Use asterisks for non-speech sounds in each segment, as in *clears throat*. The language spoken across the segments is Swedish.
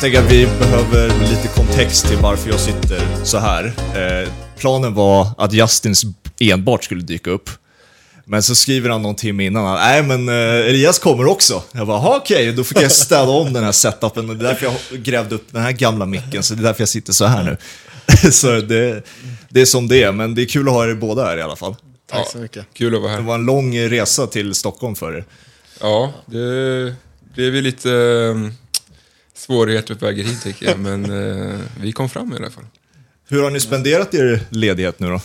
tänker att vi behöver lite kontext till varför jag sitter så här. Eh, planen var att Justins enbart skulle dyka upp. Men så skriver han någon timme innan nej men eh, Elias kommer också. Jag bara, "Jaha, okej, då fick jag städa om den här setupen och det är därför jag grävde upp den här gamla micken, så det är därför jag sitter så här nu. *laughs* så det, det är som det är, men det är kul att ha er båda här i alla fall. Tack så mycket. Kul att vara Det här. var en lång resa till Stockholm för er. Ja, det blev ju lite um, svårigheter på vägen hit tycker jag, men eh, vi kom fram i alla fall. Hur har ni spenderat er ledighet nu då?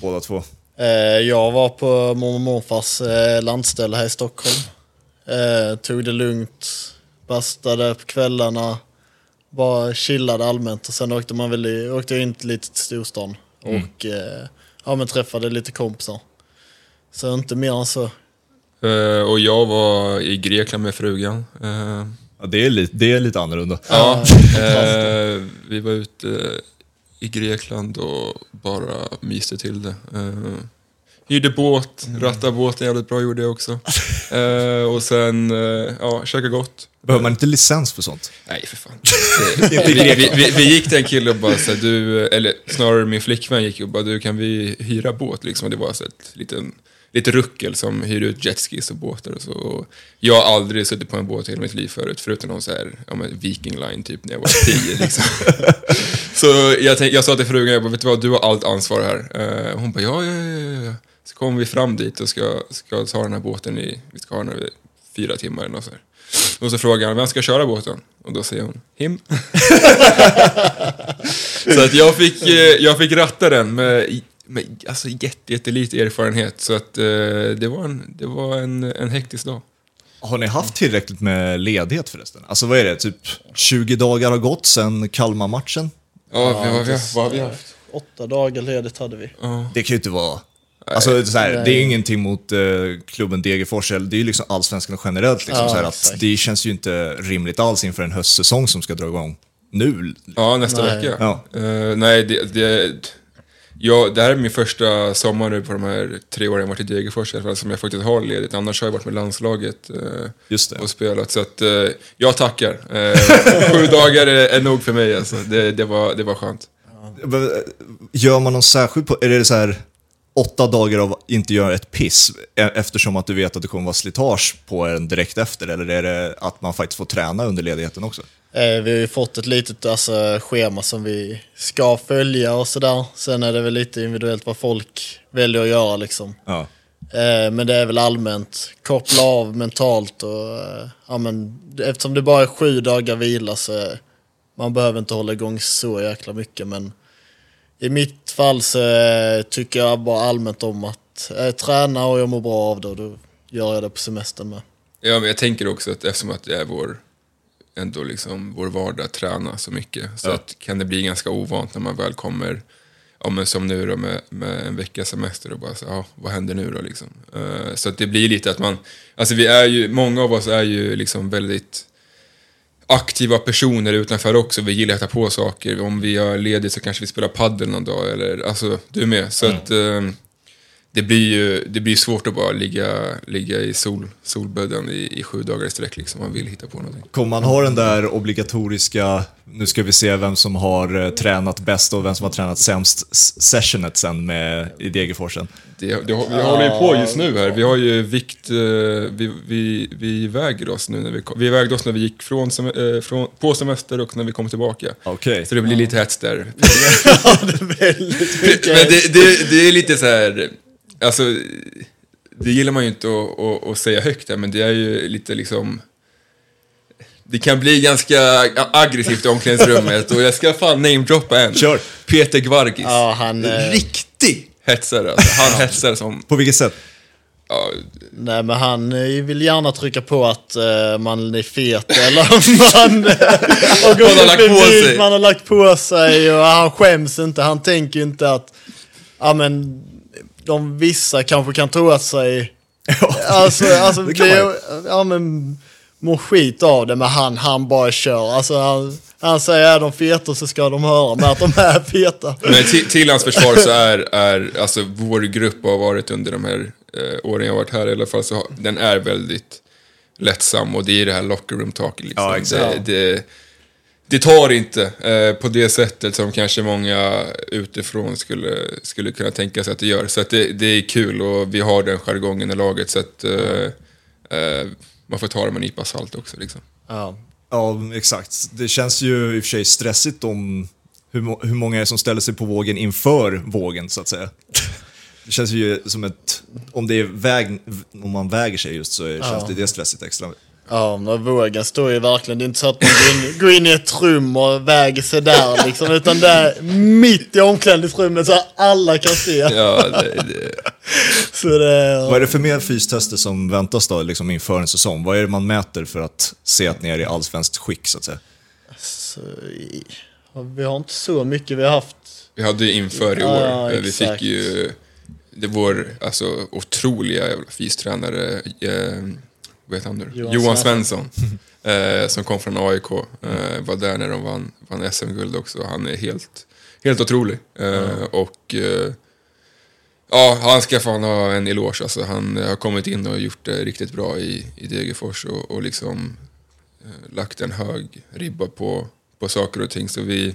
Båda två. Eh, Jag var på mormor och morfars eh, landställe här i Stockholm. Eh, Tog det lugnt, bastade på kvällarna, bara chillade allmänt och sen åkte, man väl i, åkte jag in till lite till storstan och eh, ja, men träffade lite kompisar. Så inte mer än så. Eh, och jag var i Grekland med frugan. Eh, Ja, det, är lite, det är lite annorlunda. ja, eh, *laughs* vi var ute i Grekland och bara myste till det. Eh, hyrde båt, rattade båten jävligt bra gjorde jag också. *laughs* Eh, och sen, eh, ja, käka gott. Behöver man inte licens för sånt? Nej, för fan. *laughs* Vi, vi, vi, vi gick till en kille och bara så här, du, eller snarare min flickvän gick och bara, du kan vi hyra båt liksom? Och det var så ett liten, lite ruckel som hyr ut jetskis och båtar och så. Och jag har aldrig suttit på en båt i hela mitt liv förut, förutom någon så här, ja men Viking Line typ när jag var tio *laughs* liksom. Så jag, tänk, jag sa till frugan, jag bara, vet du vad, du har allt ansvar här. Eh, hon bara, ja, ja, ja, ja. Så kommer vi fram dit och ska, ska ta den här båten i, vi ska ha den i fyra timmar eller något så här. Och så frågar han, vem ska köra båten? Och då säger hon, him. *laughs* så att jag fick, eh, jag fick ratta den med, med alltså jätte, jättelite erfarenhet. Så att eh, det var, en, det var en, en hektisk dag. Har ni haft tillräckligt med ledighet förresten? Alltså vad är det, typ 20 dagar har gått sedan Kalmar-matchen? Ja, vi, vad, vi, vad har vi haft? Åtta dagar ledigt hade vi. Det kan ju inte vara... Alltså, så här, det är ingenting mot eh, klubben Degerfors, eller det är ju liksom allsvenskan generellt. Liksom, Ja, så här, att exakt. det känns ju inte rimligt alls inför en höstsäsong som ska dra igång nu. Ja, nästa Nej. vecka. Ja. Eh, nej, det, det, ja, det här är min första sommar nu på de här tre åren jag varit i Degerfors i alla fall, som jag faktiskt har ledigt. Annars har jag varit med landslaget eh, Just det. och spelat. Så att, eh, jag tackar. Eh, *laughs* sju dagar är, är nog för mig alltså. Det, det, var, det var skönt. Eh, Gör man någon särskild på, är det så här åtta dagar av inte göra ett piss e- eftersom att du vet att det kommer vara slitage på en direkt efter? Eller är det att man faktiskt får träna under ledigheten också? Eh, Vi har ju fått ett litet alltså, schema som vi ska följa och sådär. Sen är det väl lite individuellt vad folk väljer att göra liksom. Ja. Eh, Men det är väl allmänt, koppla av mentalt och eh, ja, men, eftersom det bara är sju dagar vila så man behöver inte hålla igång så jäkla mycket men i mitt fall så tycker jag bara allmänt om att eh, träna och jag mår bra av det och då gör jag det på semestern med. Ja, men jag tänker också att eftersom att det är vår, ändå liksom vår vardag träna så mycket, så Ja. att kan det bli ganska ovant när man väl kommer, ja men som nu då med, med en veckas semester och bara så, ja, vad händer nu då liksom? Eh, så att det blir lite att man, alltså vi är ju, många av oss är ju liksom väldigt aktiva personer utanför också. Vi gillar att ta på saker. Om vi har ledigt så kanske vi spelar padel någon dag. Eller, alltså, du är med. Så att eh, det blir ju det blir svårt att bara ligga, ligga i sol, solbädden i, i sju dagar i sträck. Liksom. Man vill hitta på någonting. Kommer man ha den där obligatoriska, nu ska vi se vem som har eh, tränat bäst och vem som har tränat sämst sessionet sen med, i Degerforsen? Det, det, vi håller ju på just nu här. Vi har ju vikt... eh, Vi, vi, vi väger oss nu när vi Vi vägde oss när vi gick från, sem- eh, från, på semester och när vi kom tillbaka. Okej. Så det blir lite hets där. *laughs* ja, det är väldigt mycket. Men det, det, det är lite så här, alltså, det gillar man ju inte att, att, att säga högt här, men det är ju lite liksom, det kan bli ganska aggressivt i omklädningsrummet och jag ska fan namedroppa en. Kör. Peter Gvargis. Ja, han, eh, Riktig hetsare alltså. Han hetsar som, På vilket sätt? ja, Nej men han eh, vill gärna trycka på att eh, man är fet eller man, och *laughs* går Man har lagt på sig. man har lagt på sig och han skäms inte. Han tänker ju inte att ja, men, de vissa kanske kan tro att sig *laughs* alltså, alltså det kan det, man ja, men, mår skit av det men han, han bara kör. Alltså, han, han säger är de feta så ska de höra med att de är feta. *laughs* Men till, till hans försvar så är, är alltså vår grupp har varit under de här eh, åren jag har varit här i alla fall, så har, den är väldigt lättsam och det är det här locker room talket liksom. Ja, exakt. det, det, det tar inte eh, på det sättet som kanske många utifrån skulle, skulle kunna tänka sig att det gör. Så att det, det är kul och vi har den jargongen i laget så att eh, eh, man får ta det med en nypa salt också. Liksom. Ja. Ja, exakt. Det känns ju i och för sig stressigt om hur, hur många är som ställer sig på vågen inför vågen, så att säga. Det känns ju som ett... Om, det är väg, om man väger sig just så är- känns det det stressigt extra. Ja, men vågen står ju verkligen, det är inte så att man går in, går in i ett rum och väger sig där liksom, utan det är mitt i omklädningsrummet så att alla kan se. Ja, det, det, *laughs* Så det, Vad är det för mer fystester som väntas då, liksom inför en säsong? Vad är det man mäter för att se att ni är i allsvenskt skick, så att säga? så, i- vi har inte så mycket vi har haft. vi hade ju inför i år, Ja, vi fick ju det vår alltså, otroliga fystränare, eh, heter han nu? Johan Johan, Svensson. *laughs* eh, som kom från AIK, eh, var där när de vann, vann SM-guld också. Han är helt, helt otrolig. Eh, Och eh, ja, han ska fan ha en eloge. Alltså, han har kommit in och gjort det riktigt bra i, i Degerfors och, och liksom eh, lagt en hög ribba på, på saker och ting. Så vi,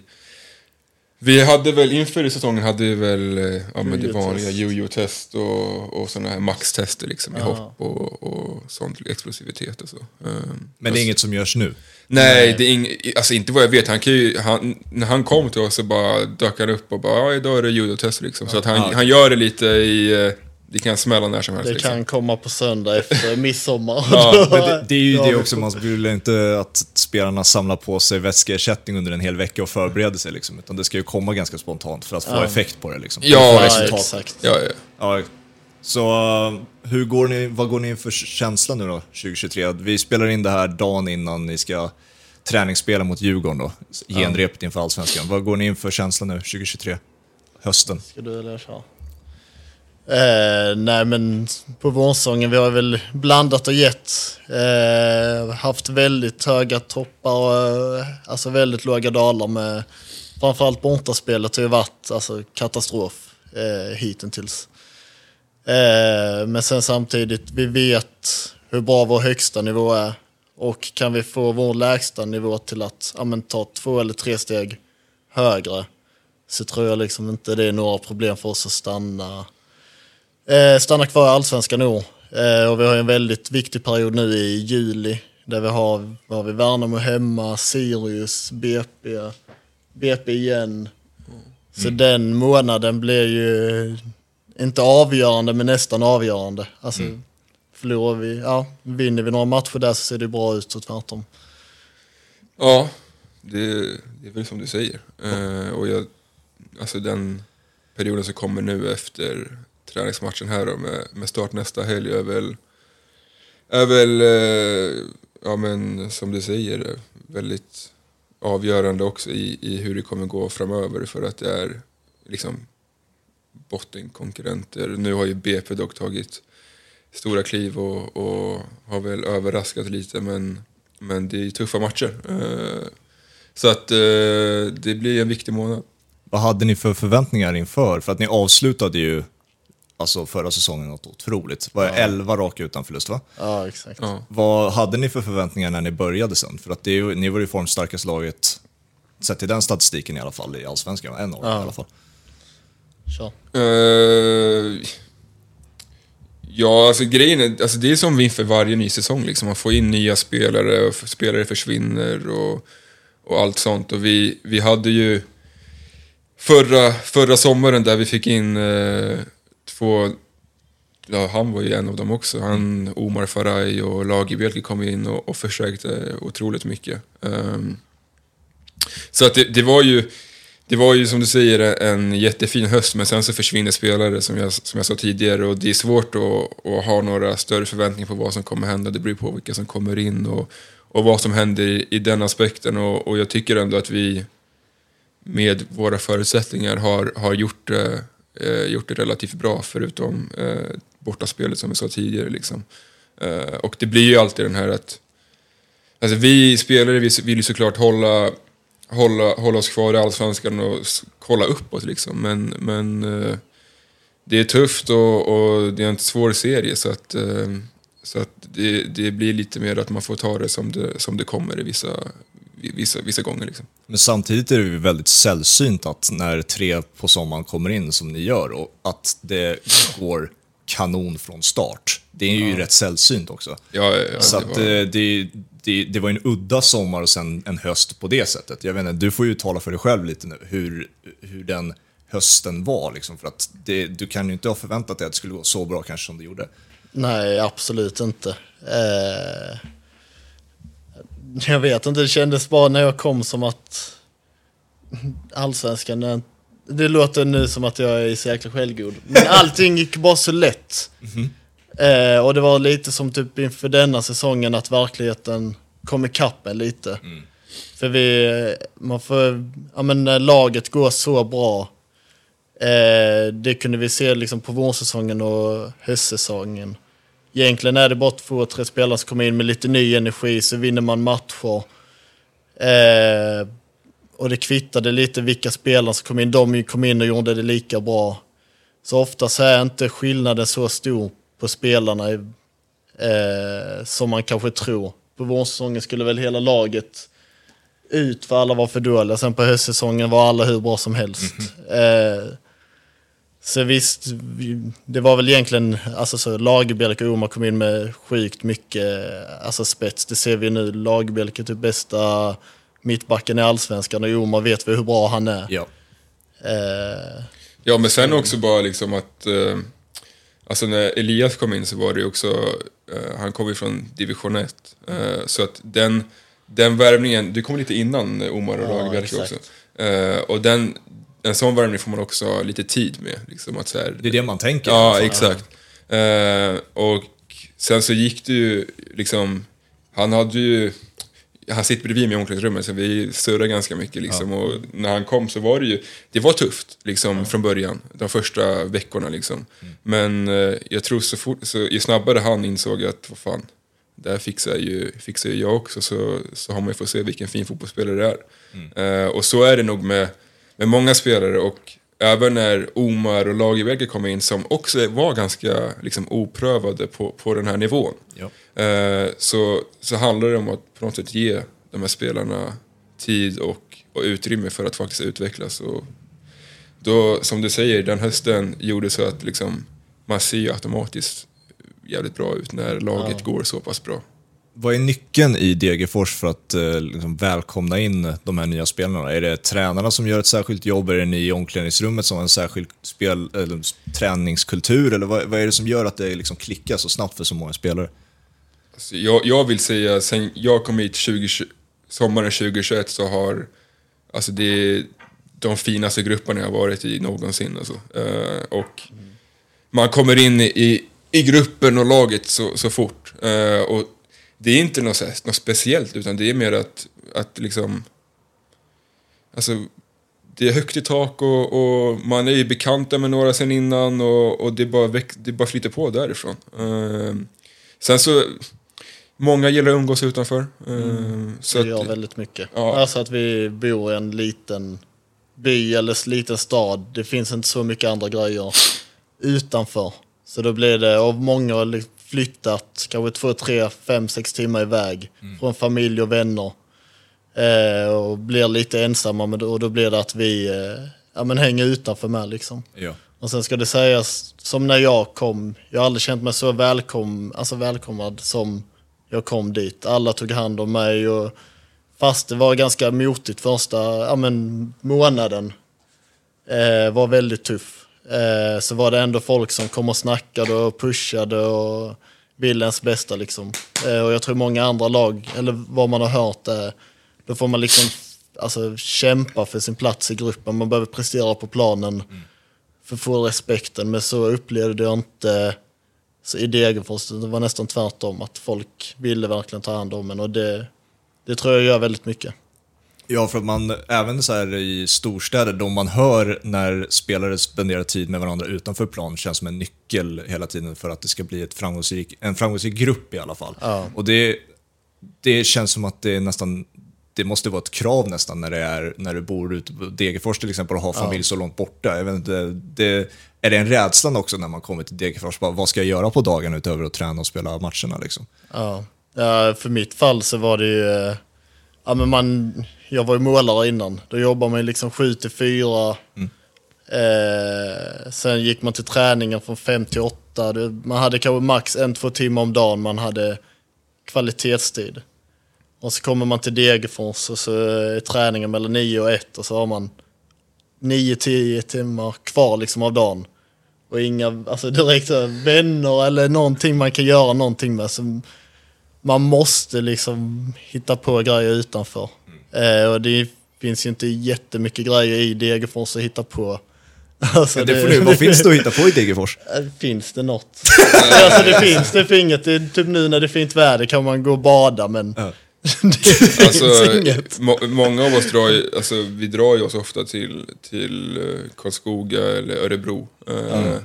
vi hade väl, inför säsongen hade vi väl eh, ja, men det vanliga jojo-test och, och sådana här maxtester liksom, i Ja. hopp och, och sånt, explosivitet och så. Ehm, Men det är inget som görs nu. Nej, det är ing, alltså inte vad jag vet. Han kan ju, han, när han kom till oss så bara dök han upp och bara ja, idag är det judotest liksom. Så att han, Ja. han gör det lite i, eh, det kan smälla när som helst Det liksom. kan komma på söndag efter *laughs* midsommar. Ja, det, *laughs* det är ju Ja, det också, man vill inte att spelarna samlar på sig vätskeersättning under en hel vecka och förbereder sig. Liksom, utan det ska ju komma ganska spontant för att få Ja. effekt på det. Liksom. Ja, Ja, resultat. exakt. Ja, ja. Ja, så uh, hur går ni, vad går ni in för känsla nu då, 2023? Vi spelar in det här dagen innan ni ska träningsspela mot Djurgården då, genrepet inför Allsvenskan. Vad går ni in för känsla nu, 2023? Hösten? Ska du eller köra? Eh, nej men på vårsången vi har väl blandat och gett. Eh, haft väldigt höga toppar och eh, alltså väldigt låga dalar med framförallt bortaspelet har ju varit alltså, katastrof eh, hittills. Eh, men sen samtidigt, vi vet hur bra vår högsta nivå är. Och kan vi få vår lägsta nivå till att ja, men, ta två eller tre steg högre så tror jag liksom inte det är några problem för oss att stanna, eh, stanna kvar i Allsvenskan i år. Eh, och vi har en väldigt viktig period nu i juli där vi har, har vi Värnamo hemma, Sirius, BP, BP igen. Så den månaden blir ju inte avgörande men nästan avgörande. Alltså, Förlorar vi, ja, vinner vi några matcher där så ser det bra ut och tvärtom. ja det, det är väl som du säger. Eh, och jag, alltså den perioden som kommer nu efter träningsmatchen här då, med, med start nästa helg är väl, är väl eh, ja men som du säger, väldigt avgörande också i, i hur det kommer gå framöver för att det är liksom bottenkonkurrenter. Nu har ju BP dock tagit stora kliv och, och har väl överraskat lite men, men det är ju tuffa matcher. Eh, så att eh, det blir en viktig månad. Vad hade ni för förväntningar inför? För att ni avslutade ju alltså förra säsongen något otroligt. Var det 11 raka utan förlust va? Ja, exakt. Ja. Vad hade ni för förväntningar när ni började sen? För att det är ju, ni var ju formstarkaste laget, sett till den statistiken i alla fall, i Allsvenskan. En dem Ja. i alla fall. Kör. Eh, ja, alltså grejen är, alltså det är som inför varje ny säsong. Liksom. Man får in nya spelare och spelare försvinner och, och allt sånt. Och vi, vi hade ju förra, förra sommaren där vi fick in eh, få... ja han var ju en av dem också. Han, Omar Faraj och Lagi Bielki kom in och, och försökte otroligt mycket. Um, så att det, det var ju det var ju som du säger en jättefin höst men sen så försvinner spelare som jag, som jag sa tidigare och det är svårt att, att ha några större förväntningar på vad som kommer hända. Det beror på vilka som kommer in och, och vad som händer i, i den aspekten och, och jag tycker ändå att vi med våra förutsättningar har, har gjort, det, eh, gjort det relativt bra förutom eh, bortaspelet som vi sa tidigare. Liksom. Eh, och det blir ju alltid den här att Alltså vi spelare vi vill ju såklart hålla, hålla, hålla oss kvar i Allsvenskan och kolla uppåt liksom. Men, men eh, det är tufft och, och det är en svår serie så att, eh, så att det, det blir lite mer att man får ta det som det, som det kommer i vissa, vissa, vissa gånger. Liksom. Men samtidigt är det ju väldigt sällsynt att när tre på sommaren kommer in som ni gör och att det går kanon från start. Det är ju rätt sällsynt också. Ja, ja, Så det att var- det, det, det, det var en udda sommar och sen en höst på det sättet. Jag vet inte, du får ju tala för dig själv lite nu, hur, hur den hösten var. Liksom, för att det, du kan ju inte ha förväntat dig att det skulle gå så bra kanske som det gjorde. Nej, absolut inte. Eh, jag vet inte, det kändes bara när jag kom som att allsvenskan, det låter nu som att jag är så jäkla självgod. Men *laughs* allting gick bara så lätt. Eh, och det var lite som typ inför denna säsongen att verkligheten kom ikapp en lite. För vi, man får, ja men när laget går så bra Eh, det kunde vi se liksom på vårsäsongen och höstsäsongen. Egentligen är det bara två, tre spelare som kommer in med lite ny energi så vinner man matcher. Eh, och det kvittade lite vilka spelare som kom in. De kom in och gjorde det lika bra. Så ofta så är inte skillnaden så stor på spelarna eh, som man kanske tror. På vårsäsongen skulle väl hela laget ut för alla var för dåliga. Sen på höstsäsongen var alla hur bra som helst. Eh, så visst, vi- det var väl egentligen, alltså så Lagerbielke och Omar kom in med sjukt mycket alltså spets. Det ser vi nu, Lagerbielke är typ bästa mittbacken i allsvenskan och Omar vet vi hur bra han är. Ja. Eh, Ja, men sen också bara liksom att... Eh, alltså när Elias kom in så var det ju också... Eh, han kom ju från division 1. Eh, så att den, den värvningen... Du kom lite innan Omar och Ja, Lagerbielke exakt. också. Eh, och den, en sån värvning får man också ha lite tid med. Liksom att så här, Det är det man tänker. Ja, fall. exakt. Eh, och sen så gick det ju liksom... Han hade ju... Han sitter bredvid mig i omklädningsrummet så vi surrade ganska mycket liksom. Och när han kom så var det ju... Det var tufft liksom från början. De första veckorna liksom. Men eh, jag tror så fort... Så ju snabbare han insåg att vad fan. Det här fixar ju, fixar ju jag också så, så har man ju fått se vilken fin fotbollsspelare det är. Eh, och så är det nog med, med många spelare och även när Omar och Lagerbielke kom in som också var ganska liksom, oprövade på, på den här nivån. Ja. Eh, så, så handlar det om att på något sätt ge de här spelarna tid och, och utrymme för att faktiskt utvecklas. Och då, som du säger, den hösten gjorde så att liksom, man ser ju automatiskt jävligt bra ut när laget går så pass bra. Vad är nyckeln i Degerfors för att eh, liksom välkomna in de här nya spelarna? Är det tränarna som gör ett särskilt jobb? Är det ni i omklädningsrummet som har en särskild spel, eller, träningskultur? Eller vad, vad är det som gör att det liksom klickar så snabbt för så många spelare? Alltså, jag, jag vill säga, sen jag kom hit 20, sommaren 2021 så har, alltså det är de finaste grupperna jag har varit i någonsin. Alltså. Uh, och man kommer in i, i gruppen och laget så, så fort. Uh, och det är inte något, här, något speciellt, utan det är mer att, att liksom... Alltså, det är högt i tak och, och man är ju bekanta med några sen innan och, och det, bara väx, det bara flyter på därifrån. Eh, sen så, många gillar att umgås utanför. Eh, så det att, gör väldigt mycket. Ja. Alltså att vi bor i en liten by eller liten stad. Det finns inte så mycket andra grejer utanför. Så då blir det, och många flyttat kanske två, tre, fem, sex timmar iväg från familj och vänner. Eh, och blir lite ensamma men då, och då blir det att vi eh, ja, men hänger utanför med liksom. Ja. Och sen ska det sägas, som när jag kom, jag har aldrig känt mig så välkom, alltså välkomnad som jag kom dit. Alla tog hand om mig och fast det var ganska motigt första ja, men, månaden, eh, var väldigt tuff, eh, så var det ändå folk som kom och snackade och pushade och ville ens bästa liksom. Eh, och jag tror många andra lag, eller vad man har hört, eh, då får man liksom alltså, kämpa för sin plats i gruppen. Man behöver prestera på planen för att få respekten. Men så upplevde jag inte så i Degerfors. Det var nästan tvärtom. Att folk ville verkligen ta hand om en. Och det, det tror jag gör väldigt mycket. Ja, för att man, även så här i storstäder, de man hör när spelare spenderar tid med varandra utanför plan känns som en nyckel hela tiden för att det ska bli ett framgångsrik, en framgångsrik grupp i alla fall. Ja. Och det, det känns som att det nästan, det måste vara ett krav nästan när, det är, när du bor ute på Degerfors till exempel och har familj så långt borta. Jag vet inte, det, är det en rädsla också när man kommer till Degerfors? Bara, vad ska jag göra på dagen utöver att träna och spela matcherna? Liksom? Ja. Ja, för mitt fall så var det ju... ja men man, jag var ju målare innan. Då jobbar man liksom 7 till 4. Eh, sen gick man till träningen från 5 till 8. Det, man hade kanske max en, två timmar om dagen man hade kvalitetstid. Och så kommer man till Degerfors och så är träningen mellan 9 och 1 och så har man 9-10 timmar kvar liksom av dagen. Och inga alltså direkt vänner eller någonting man kan göra någonting med. Så man måste liksom hitta på grejer utanför. Eh, och det finns ju inte jättemycket grejer i Degerfors att hitta på. Alltså, Det får ni, vad finns det att hitta på i Degerfors? *laughs* Eh, Finns det något? *laughs* alltså det finns det finns inget. Det är typ nu när det är fint väder kan man gå och bada men Ja. *laughs* det finns Alltså, inget. må, många av oss drar ju, alltså, vi drar ju oss ofta till, till eh, Karlskoga eller Örebro. Eh,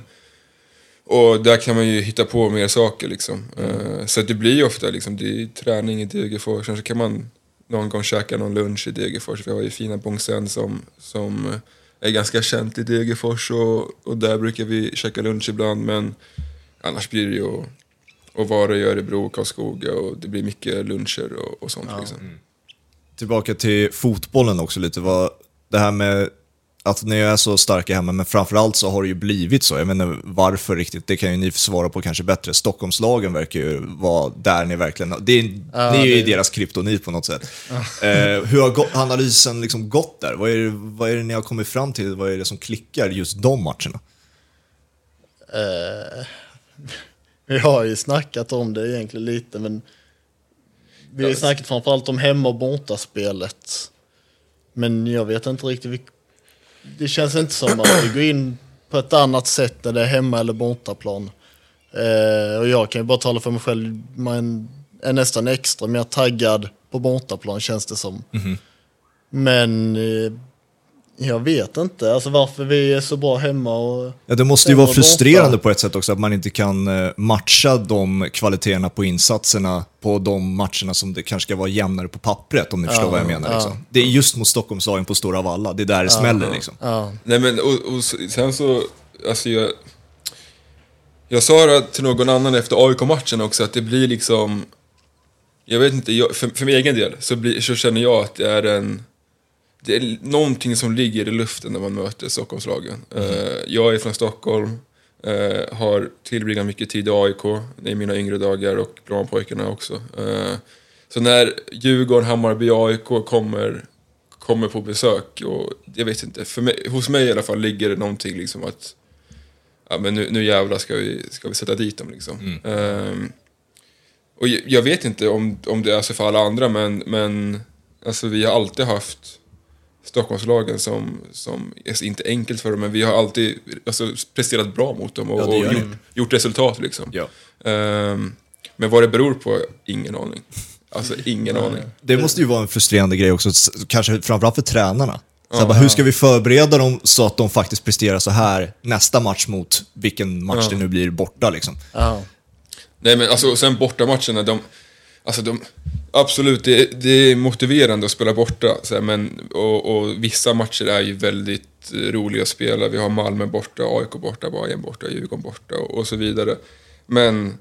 Och där kan man ju hitta på mer saker liksom. Eh, så att det blir ju ofta liksom, det är träning i Degerfors, sen så kan man någon gång käka någon lunch i Degerfors. Vi har ju fina Bongsen som, som är ganska känt i Degerfors och, och där brukar vi käka lunch ibland men annars blir det ju att, att vara i Örebro och Karlskoga och det blir mycket luncher och, och sånt liksom. Tillbaka till fotbollen också lite. Vad, det här med att ni är så starka hemma, men framförallt så har det ju blivit så. Jag menar varför riktigt, det kan ju ni svara på kanske bättre. Stockholmslagen verkar ju vara där ni verkligen... Det är, Ja, ni är ju det- deras kryptonit på något sätt. Eh, hur har analysen liksom gått där? Vad är, det, vad är det ni har kommit fram till? Vad är det som klickar just de matcherna? Eh, *laughs* vi har ju snackat om det egentligen lite men vi har ju snackat framförallt om hemma och bortaspelet. Men jag vet inte riktigt. Det känns inte som att vi går in på ett annat sätt när det är hemma eller bortaplan. Eh, och jag kan ju bara tala för mig själv. Man är nästan extra mer taggad på bortaplan känns det som. Men eh, jag vet inte alltså varför vi är så bra hemma. Och, Ja, det måste ju vara frustrerande borta. på ett sätt också att man inte kan eh, matcha de kvaliteterna på insatserna på de matcherna som det kanske ska vara jämnare på pappret om ni förstår vad jag menar. Liksom. Det är just mot Stockholmslagen på Stora Valla, det är där det smäller liksom. ja. Nej men och, och sen så, alltså jag... Jag sa det till någon annan efter AIK-matchen också att det blir liksom... Jag vet inte, jag, för, för min egen del så, blir, så känner jag att det är en... Det är någonting som ligger i luften när man möter Stockholmslagen. Eh, jag är från Stockholm, eh, har tillbringat mycket tid i AIK i mina yngre dagar och Brommapojkarna också. Eh, så när Djurgården, Hammarby AIK kommer, kommer på besök och jag vet inte, för mig, hos mig i alla fall ligger det någonting liksom att ja, men nu, nu jävlar ska vi, ska vi sätta dit dem liksom. Ehm, och jag, jag vet inte om, om det är så för alla andra men, men alltså, vi har alltid haft Stockholmslagen som, som är inte enkelt för dem men vi har alltid alltså, presterat bra mot dem och, Ja, och gjort, gjort resultat liksom. Ja. Ehm, men vad det beror på, ingen aning. Alltså ingen aning. Det måste ju vara en frustrerande grej också, kanske framförallt för tränarna. Så här, bara, hur ska vi förbereda dem så att de faktiskt presterar så här nästa match mot vilken match det nu blir borta liksom? Ja. Nej men alltså, sen bortamatcherna, de... Alltså de... Absolut, det, det är motiverande att spela borta. Så här, men, och, och vissa matcher är ju väldigt roliga att spela. Vi har Malmö borta, AIK borta, Bayern borta, Djurgården borta och, och så vidare. Men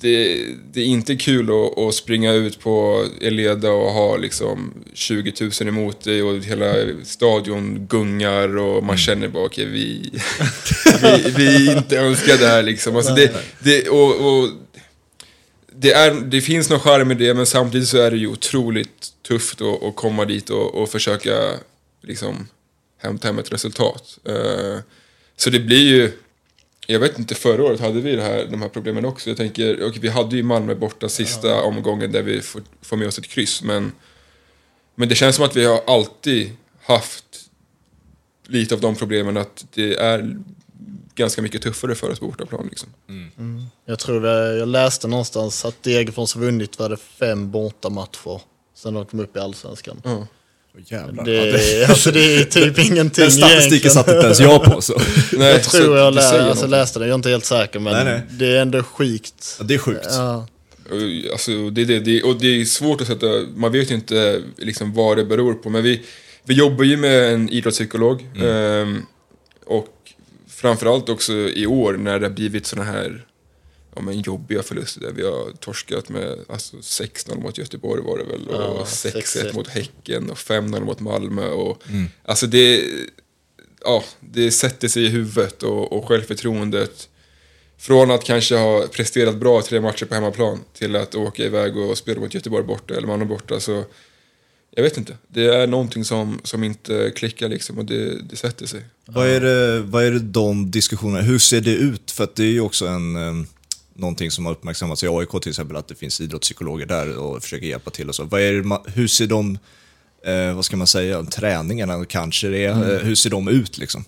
det, det är inte kul att, att springa ut på Eleda och ha liksom 20 000 emot dig och hela stadion gungar och man känner bara okej vi, *laughs* vi, vi är inte önskade här liksom. Alltså det, det, och, och det, är, det finns någon charm i det men samtidigt så är det ju otroligt tufft att, att komma dit och, och försöka liksom hämta hem ett resultat. Eh, så det blir ju jag vet inte, förra året hade vi det här, de här problemen också. Jag tänker, och vi hade ju Malmö borta sista omgången där vi får, får med oss ett kryss. Men, men det känns som att vi har alltid haft lite av de problemen att det är ganska mycket tuffare för oss på bortaplan. Liksom. Jag tror vi, jag läste någonstans att Degerfors har vunnit var det fem bortamatcher sen de kom upp i Allsvenskan. Ja. Jävlar. Det, alltså det är typ *laughs* ingenting den statistiken egentligen. satte inte ens jag på. Så. *laughs* Nej, Jag tror jag lä, alltså, läste det, jag är inte helt säker men Nej, nej. det är ändå skikt. Ja, det är sjukt. Ja. Och, Alltså, det, det, det, och det är svårt att sätta, man vet ju inte liksom vad det beror på. Men vi, vi jobbar ju med en idrottspsykolog. ehm, och framförallt också i år när det har blivit såna här ja, men jobbiga förluster där vi har torskat med alltså 6-0 mot Göteborg var det väl och Ja, 6-1 6-1. mot Häcken och 5-0 mot Malmö och alltså det, ja, det sätter sig i huvudet och, och självförtroendet från att kanske ha presterat bra tre matcher på hemmaplan till att åka iväg och spela mot Göteborg borta eller Malmö borta så jag vet inte. Det är någonting som, som inte klickar liksom och det, det sätter sig. Vad är, det, vad är det de diskussionerna, hur ser det ut? För att det är ju också en, någonting som har uppmärksammats i AIK till exempel, att det finns idrottspsykologer där och försöker hjälpa till och så. Vad är det, hur ser de, eh, vad ska man säga, träningarna kanske det är, eh, hur ser de ut liksom?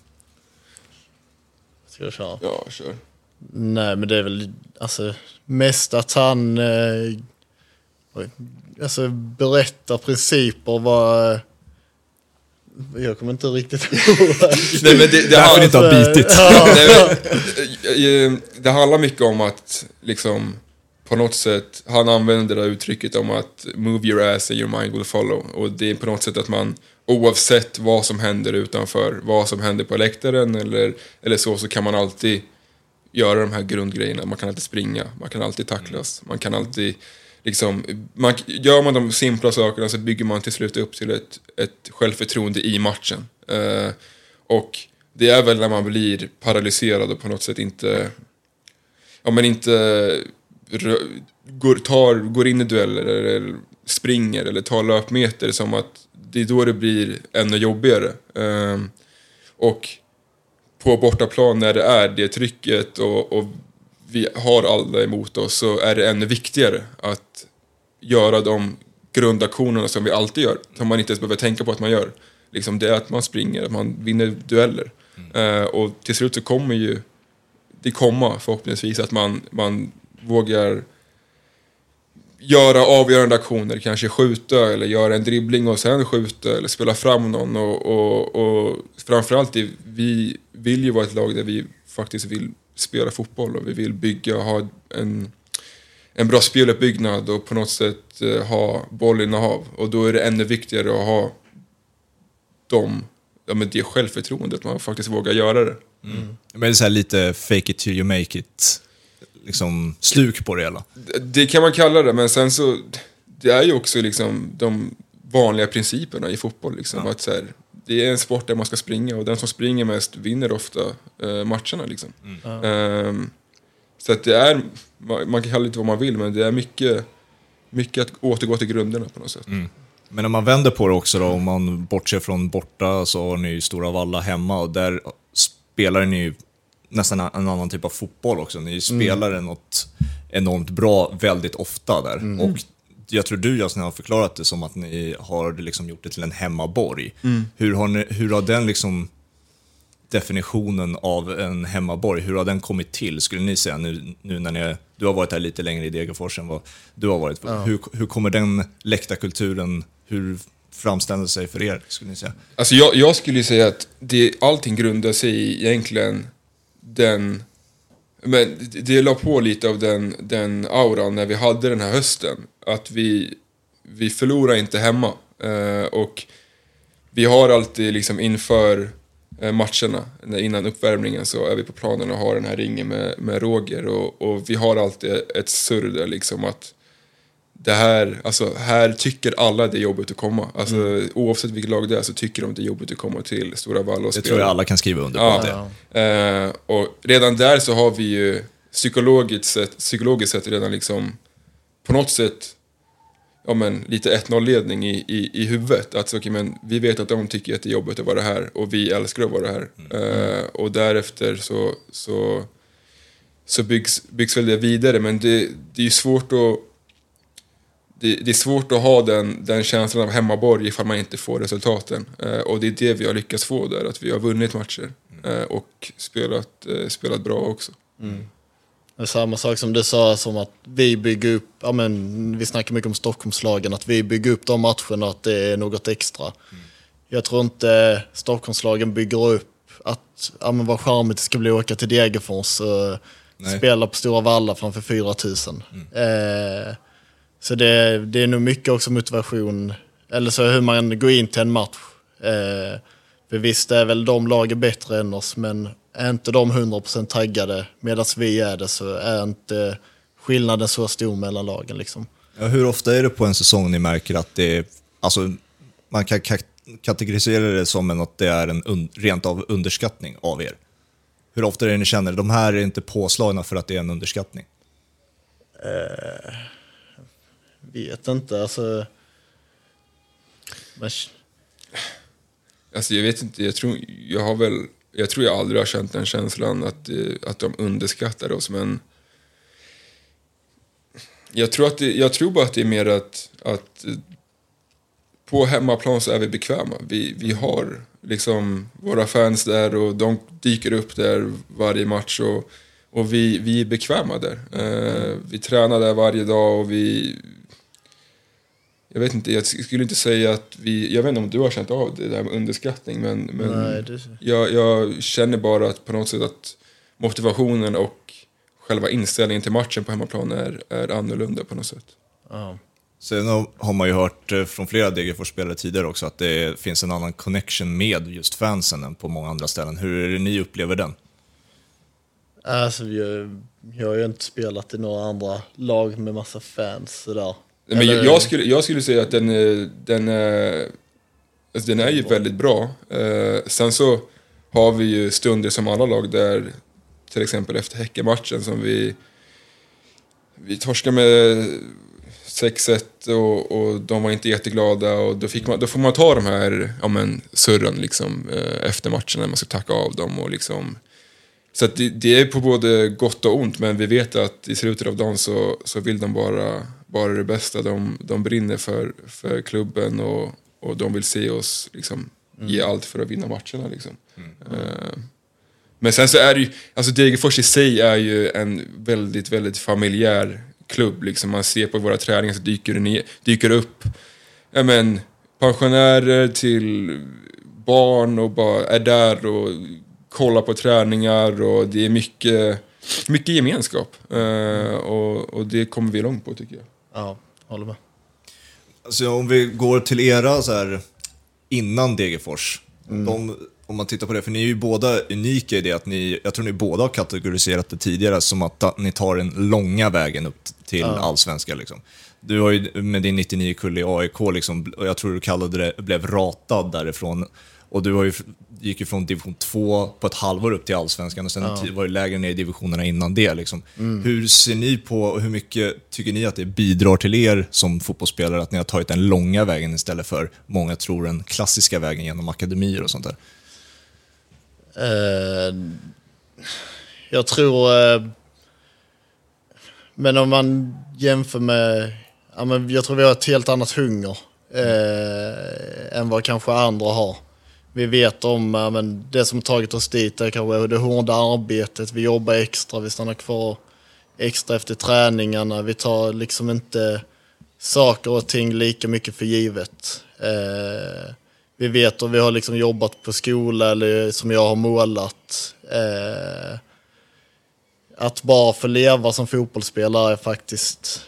Ska jag köra? Ja, kör. Nej, men det är väl alltså, mest att han eh, alltså, berättar principer vad... eh, Jag kommer inte riktigt *laughs* ihåg. Nej, men det, det, det inte har bitit. Ja, *laughs* Nej, men, eh, det handlar mycket om att liksom på något sätt, han använder det där uttrycket om att move your ass and your mind will follow. Och det är på något sätt att man oavsett vad som händer utanför, vad som händer på läktaren eller, eller så, så kan man alltid göra de här grundgrejerna. Man kan alltid springa, man kan alltid tacklas, man kan alltid liksom, man, gör man de simpla sakerna så bygger man till slut upp till ett, ett självförtroende i matchen. Eh, och det är väl när man blir paralyserad och på något sätt inte, ja men inte rö- går, tar, går in i dueller eller springer eller tar löpmeter som att det är då det blir ännu jobbigare. Ehm, och på bortaplan när det är det trycket och, och vi har alla emot oss så är det ännu viktigare att göra de grundaktionerna som vi alltid gör, som man inte ens behöver tänka på att man gör. Liksom det är att man springer, att man vinner dueller. Eh, och till slut så kommer ju det komma förhoppningsvis att man, man vågar göra avgörande aktioner, kanske skjuta eller göra en dribbling och sen skjuta eller spela fram någon. Och, och, och framförallt, det, vi vill ju vara ett lag där vi faktiskt vill spela fotboll och vi vill bygga och ha en, en bra speluppbyggnad och på något sätt eh, ha bollinnehav. Och då är det ännu viktigare att ha de, ja, men det självförtroendet, man faktiskt vågar göra det. Men det är så här lite fake it till you make it, liksom sluk på det hela. Det kan man kalla det, men sen så... Det är ju också liksom de vanliga principerna i fotboll. Liksom, att så här, det är en sport där man ska springa och den som springer mest vinner ofta eh, matcherna. Liksom. Ehm, så att det är... Man, man kan kalla det lite vad man vill, men det är mycket, mycket att återgå till grunderna på något sätt. Men om man vänder på det också då, om man bortser från borta så har ni ju Stora Valla hemma och där spelar ni ju nästan en annan typ av fotboll också. Ni spelar något enormt bra väldigt ofta där. Och jag tror du Jasmin har förklarat det som att ni har liksom gjort det till en hemmaborg. Hur, har ni, hur har den liksom definitionen av en hemmaborg, hur har den kommit till skulle ni säga nu, nu när ni, du har varit här lite längre i Degerfors än vad du har varit. Hur, hur kommer den läktarkulturen, hur framställer sig för er skulle ni säga? Alltså jag, jag skulle säga att det, allting grundar sig i egentligen den... Men det, la på lite av den, den auran när vi hade den här hösten. Att vi, vi förlorar inte hemma. Eh, och vi har alltid liksom inför eh, matcherna, innan uppvärmningen så är vi på planen och har den här ringen med, med Roger. Och, och vi har alltid ett surr där liksom att det här, alltså här tycker alla det är jobbigt att komma. Alltså oavsett vilket lag det är så tycker de det är jobbigt att komma till Stora Valla och Det spela. tror jag alla kan skriva under på. Ja. Det. Eh, och redan där så har vi ju psykologiskt sett, psykologiskt sett redan liksom på något sätt ja, men, lite 1-0-ledning i, i, i huvudet. Att, okay, men, vi vet att de tycker att det är jobbigt att vara här och vi älskar att vara här. Eh, och därefter så, så, så byggs, byggs väl det vidare. Men det, det är ju svårt att det, det är svårt att ha den, den känslan av hemmaborg ifall man inte får resultaten. Eh, och det är det vi har lyckats få där, att vi har vunnit matcher. Eh, och spelat, eh, spelat bra också. Det är samma sak som du sa, som att vi bygger upp, ja men vi snackar mycket om Stockholmslagen, att vi bygger upp de matcherna, att det är något extra. Jag tror inte Stockholmslagen bygger upp att, ja men vad charmigt det ska bli att åka till Degerfors och Nej. spela på Stora Valla framför 4000. Eh, så det, det är nog mycket också motivation, eller så hur man går in till en match. Eh, för visst är väl de lagen bättre än oss, men är inte de 100% taggade medan vi är det så är inte skillnaden så stor mellan lagen. Liksom. Ja, hur ofta är det på en säsong ni märker att det är, alltså man kan ka kategorisera det som en, att det är en un, rent av underskattning av er? Hur ofta är det ni känner, de här är inte påslagna för att det är en underskattning? Eh, vet inte, alltså... Men, Alltså jag vet inte, jag tror jag har väl, jag tror jag aldrig har känt den känslan att, eh, att de underskattar oss men jag tror, att det, jag tror bara att det är mer att, att eh, på hemmaplan så är vi bekväma. Vi, vi har liksom våra fans där och de dyker upp där varje match och, och vi, vi är bekväma där. Eh, vi tränar där varje dag och vi... Jag vet inte, jag skulle inte säga att vi... Jag vet inte om du har känt av det där med underskattning men, men nej, det, jag, jag känner bara att på något sätt att motivationen och själva inställningen till matchen på hemmaplan är, är annorlunda på något sätt. ja. Sen har man ju hört eh, från flera Degerfors-spelare tidigare också att det finns en annan connection med just fansen än på många andra ställen. Hur är det ni upplever den? Alltså, jag, jag har ju inte spelat i några andra lag med massa fans sådär. Men Eller- jag, jag, skulle, jag skulle säga att den, är- den, är- alltså den är ju väldigt bra. Eh, sen så har vi ju stunder som alla lag där, till exempel efter Häckenmatchen som vi, vi torskar med 6-1 och, och de var inte jätteglada och då, fick man, då får man ta de här ja, men, surren liksom, eh, efter matchen när man ska tacka av dem och liksom så det, det är på både gott och ont, men vi vet att i slutet av dagen så, så vill de bara, bara det bästa. De, de brinner för, för klubben och, och de vill se oss liksom, ge allt för att vinna matcherna. Liksom. Eh, men sen så är det ju, alltså Degerfors i sig är ju en väldigt, väldigt familjär klubb. Liksom. Man ser på våra träningar så dyker det ner, dyker upp ja, men, pensionärer till barn och bara är där och kollar på träningar och det är mycket, mycket gemenskap. Eh, och, och det kommer vi långt på tycker jag. Ja, håller med. Alltså om vi går till era så här, innan Degerfors. De, om man tittar på det, för ni är ju båda unika i det att ni, jag tror ni båda har kategoriserat det tidigare som att ta, ni tar den långa vägen upp till allsvenska. Liksom. Du har ju med din 99-kull i AIK, liksom, och jag tror du kallade det, blev ratad därifrån. Och du har ju, gick ju från division 2 på ett halvår upp till allsvenskan och sen var det lägre ner i divisionerna innan det. Liksom. Hur ser ni på, och hur mycket tycker ni att det bidrar till er som fotbollsspelare att ni har tagit den långa vägen istället för, många tror, den klassiska vägen genom akademier och sånt där? Eh, jag tror... Eh, men om man jämför med... Ja, men jag tror vi har ett helt annat hunger eh, än vad kanske andra har. Vi vet om äh, men det som tagit oss dit är kanske det hårda arbetet. Vi jobbar extra, vi stannar kvar extra efter träningarna. Vi tar liksom inte saker och ting lika mycket för givet. Eh, vi vet och vi har liksom jobbat på skola eller som jag har målat. Eh, att bara få leva som fotbollsspelare är faktiskt,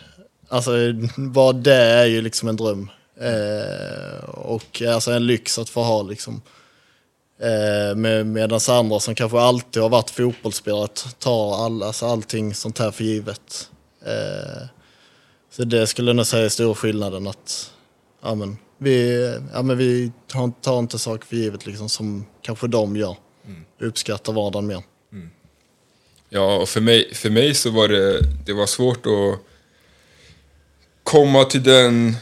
alltså bara det är ju liksom en dröm. Eh, och alltså en lyx att få ha liksom. Eh, med, medan andra som kanske alltid har varit fotbollsspelare tar all, alltså allting sånt här för givet. Eh, så det skulle jag nog säga är stora skillnaden att ja, men, vi, ja, men vi tar, tar inte saker för givet liksom, som kanske de gör. Vi uppskattar vardagen mer. Ja, och för mig, för mig så var det, det var svårt att komma till den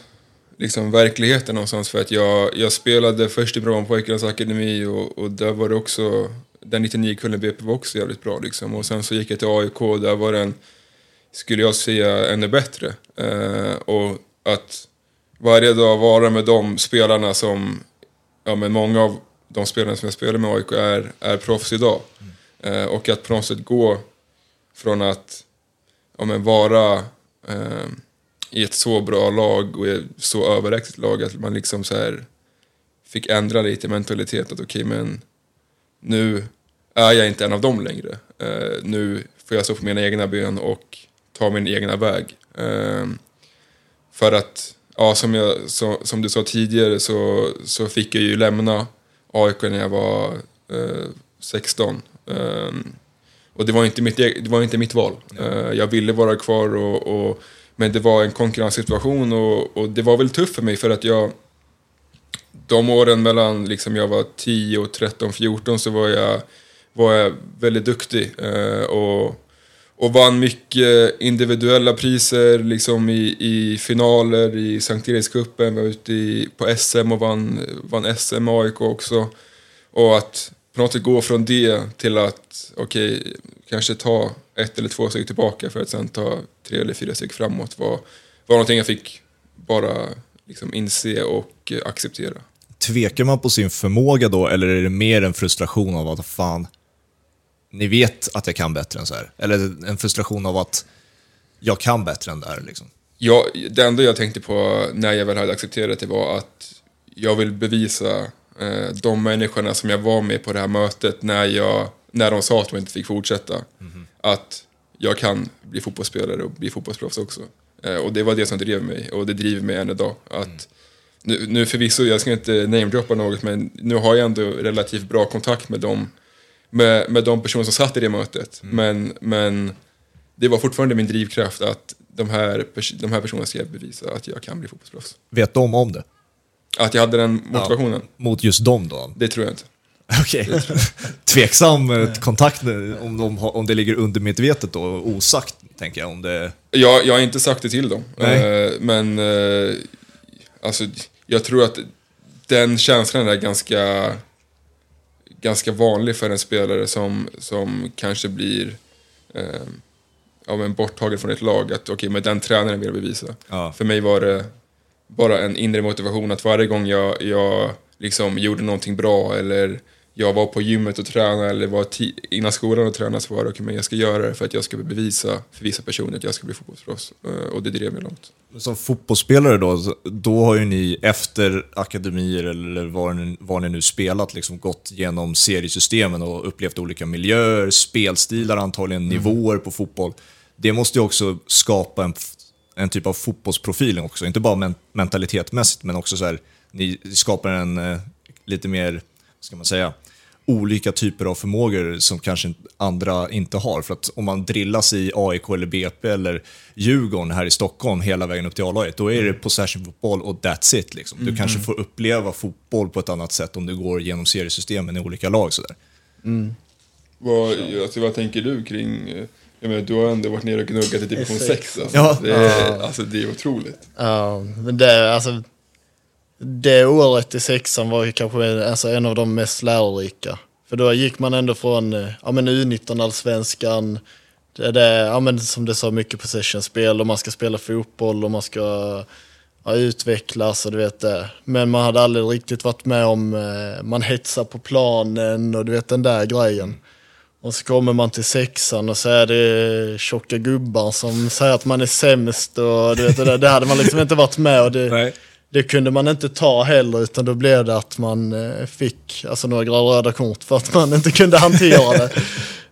liksom, verkligheten någonstans. För att jag, jag spelade först i Brommapojkarnas akademi och, och där var det också, den 99-kullen BP var också jävligt bra. Liksom. Och sen så gick jag till AIK och där var den, skulle jag säga, ännu bättre. Eh, och att varje dag vara med de spelarna som, ja men många av de spelarna som jag spelar med i AIK är, är proffs idag. Eh, och att på något sätt gå från att ja, men vara eh, i ett så bra lag och ett så överlägset lag att man liksom så här fick ändra lite mentalitet att okej men nu är jag inte en av dem längre. Eh, nu får jag stå på mina egna ben och ta min egna väg. Eh, för att, ja som, jag, så, som du sa tidigare så, så fick jag ju lämna AIK när jag var eh, 16. Ehm, och det var inte mitt, e- det var inte mitt val. Eh, jag ville vara kvar, och, och, men det var en konkurrenssituation och, och det var väl tufft för mig för att jag... De åren mellan liksom jag var 10 och 13, 14 så var jag, var jag väldigt duktig. Eh, och, och vann mycket individuella priser liksom i, i finaler i Sankt Erikscupen, var ute i, på SM och vann, vann SM med AIK också. Och att på något sätt gå från det till att, okej, okay, kanske ta ett eller två steg tillbaka för att sen ta tre eller fyra steg framåt var, var någonting jag fick bara liksom inse och acceptera. Tvekar man på sin förmåga då, eller är det mer en frustration av att fan, ni vet att jag kan bättre än så här? Eller en frustration av att jag kan bättre än det här liksom? Ja, det enda jag tänkte på när jag väl hade accepterat det var att jag vill bevisa eh, de människorna som jag var med på det här mötet när, jag, när de sa att de inte fick fortsätta. Mm. Att jag kan bli fotbollsspelare och bli fotbollsproffs också. Eh, och det var det som drev mig och det driver mig än idag. Att, mm. nu, nu förvisso, jag ska inte namedroppa något, men nu har jag ändå relativt bra kontakt med dem med, med de personer som satt i det mötet. Mm. Men, men det var fortfarande min drivkraft att de här, de här personerna ska bevisa att jag kan bli fotbollsproffs. Vet de om det? Att jag hade den motivationen? Ja, mot just dem då? Det tror jag inte. *laughs* Okej. Okay. Tveksam eh, kontakt om, de, om det ligger undermedvetet då, osagt, tänker jag. Om det... jag, jag har inte sagt det till dem. Nej. Eh, men eh, alltså, jag tror att den känslan är ganska ganska vanlig för en spelare som, som kanske blir eh, av en borttagen från ett lag. Att okej, okay, men den tränaren vill jag bevisa. Ja. För mig var det bara en inre motivation att varje gång jag, jag liksom gjorde någonting bra eller jag var på gymmet och tränade eller var innan skolan och tränade så var det okay, men jag ska göra det för att jag ska bevisa för vissa personer att jag ska bli fotbollsproffs. Eh, och det drev mig långt. Som fotbollsspelare då, då har ju ni efter akademier eller var ni, var ni nu spelat, liksom gått genom seriesystemen och upplevt olika miljöer, spelstilar, antagligen mm. nivåer på fotboll. Det måste ju också skapa en, en typ av fotbollsprofil också, inte bara men, mentalitetmässigt, men också så här, ni skapar en eh, lite mer, ska man säga, olika typer av förmågor som kanske andra inte har. För att om man drillas i AIK eller BP eller Djurgården här i Stockholm hela vägen upp till A-laget, då är det possession-fotboll och that's it. Liksom. Du mm. kanske får uppleva fotboll på ett annat sätt om du går genom seriesystemen i olika lag. Sådär. Mm. Vad, alltså, vad tänker du kring eh, jag menar, du har ändå varit nere och gnuggat i division 6. Alltså. Ja. Det, är, alltså, det är otroligt. Ja, men det, alltså, det året i sexan var ju kanske alltså, en av de mest lärorika. För då gick man ändå från eh, ja, men U19-allsvenskan, det, det, ja, men som du sa, mycket possession-spel och man ska spela fotboll och man ska ja, utvecklas och du vet det. Men man hade aldrig riktigt varit med om, eh, man hetsar på planen och du vet den där grejen. Och så kommer man till sexan och så är det tjocka gubbar som säger att man är sämst och du vet det, där, det hade man liksom inte varit med och det, *laughs* det kunde man inte ta heller utan då blev det att man eh, fick alltså, några röda kort för att man inte kunde hantera det. *laughs*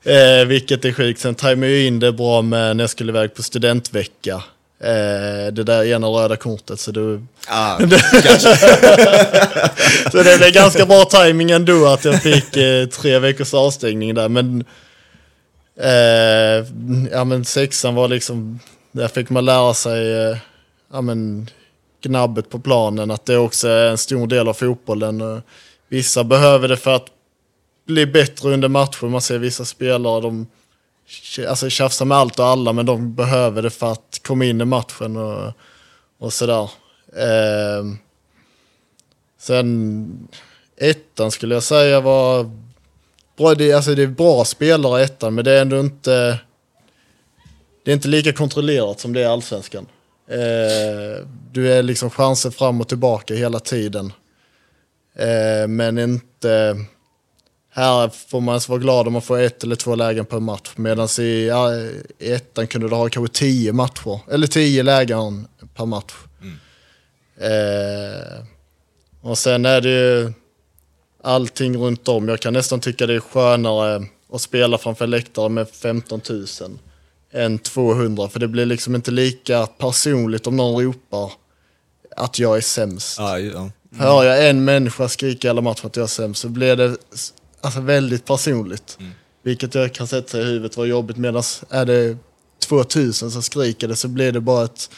Eh, vilket är sjukt. Sen tajmade jag in det bra med när jag skulle iväg på studentvecka. Eh, det där ena röda kortet. Så, det, ah, *laughs* så det blev ganska bra timing ändå att jag fick eh, tre veckors avstängning där. Men, eh, ja, men sexan var liksom, där fick man lära sig eh, ja, men, gnabbet på planen, att det också är en stor del av fotbollen. Vissa behöver det för att bli bättre under matcher. Man ser vissa spelare, de alltså, tjafsar med allt och alla, men de behöver det för att komma in i matchen och, och sådär. Eh, sen ettan skulle jag säga var bra, det, alltså det är bra spelare i ettan, men det är ändå inte det är inte lika kontrollerat som det är i allsvenskan. Eh, du är liksom chanser fram och tillbaka hela tiden. Eh, men inte... Här får man vara glad om man får ett eller två lägen per match. Medan i, ja, i ettan kunde du ha kanske tio matcher, eller tio lägen per match. Mm. Eh, och sen är det ju allting runt om. Jag kan nästan tycka det är skönare att spela framför läktare med 15 000 än 200. För det blir liksom inte lika personligt om någon ropar att jag är sämst. Ja, ja. För hör jag en människa skrika hela matchen att jag är sämst så blir det alltså, väldigt personligt. Vilket jag kan sätta i huvudet var jobbigt medan är det 2000 som skriker det så blir det bara ett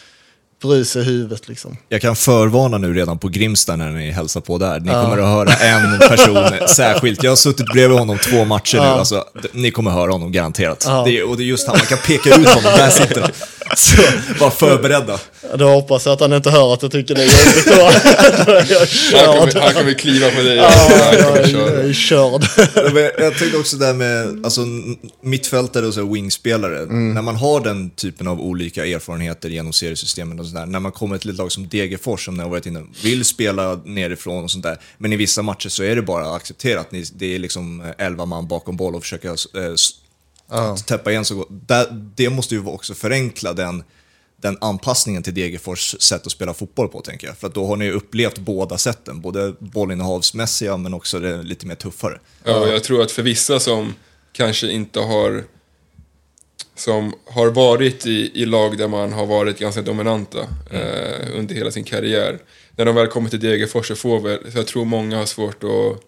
brus i huvudet liksom. Jag kan förvarna nu redan på Grimsta när ni hälsar på där. Ni kommer att höra en person särskilt. Jag har suttit bredvid honom två matcher nu. Alltså, ni kommer höra honom garanterat. Ja. Det är, och det är just han, man kan peka ut honom. Där sitter han. Så, var förberedda. Då hoppas jag att han inte hör att jag tycker det är jobbigt då. *laughs* Han kommer, han kommer kliva på dig. Ja, jag, är- köra. jag är körd. Jag tänkte också där med alltså, mittfältare och här wingspelare. När man har den typen av olika erfarenheter genom seriesystemen och sådär. När man kommer till ett lag som Degerfors, som ni har varit inne vill spela nerifrån och sånt där. Men i vissa matcher så är det bara accepterat. Ni- Det är liksom eh, 11 man bakom boll och försöka eh, s- täppa igen så gott. Där- Det måste ju också förenkla den den anpassningen till Degerfors sätt att spela fotboll på, tänker jag. För att då har ni upplevt båda sätten, både bollinnehavsmässiga men också det lite mer tuffare. Ja, jag tror att för vissa som kanske inte har som har varit i, i lag där man har varit ganska dominanta eh, under hela sin karriär. När de väl kommer till Degerfors så får väl, så jag tror många har svårt att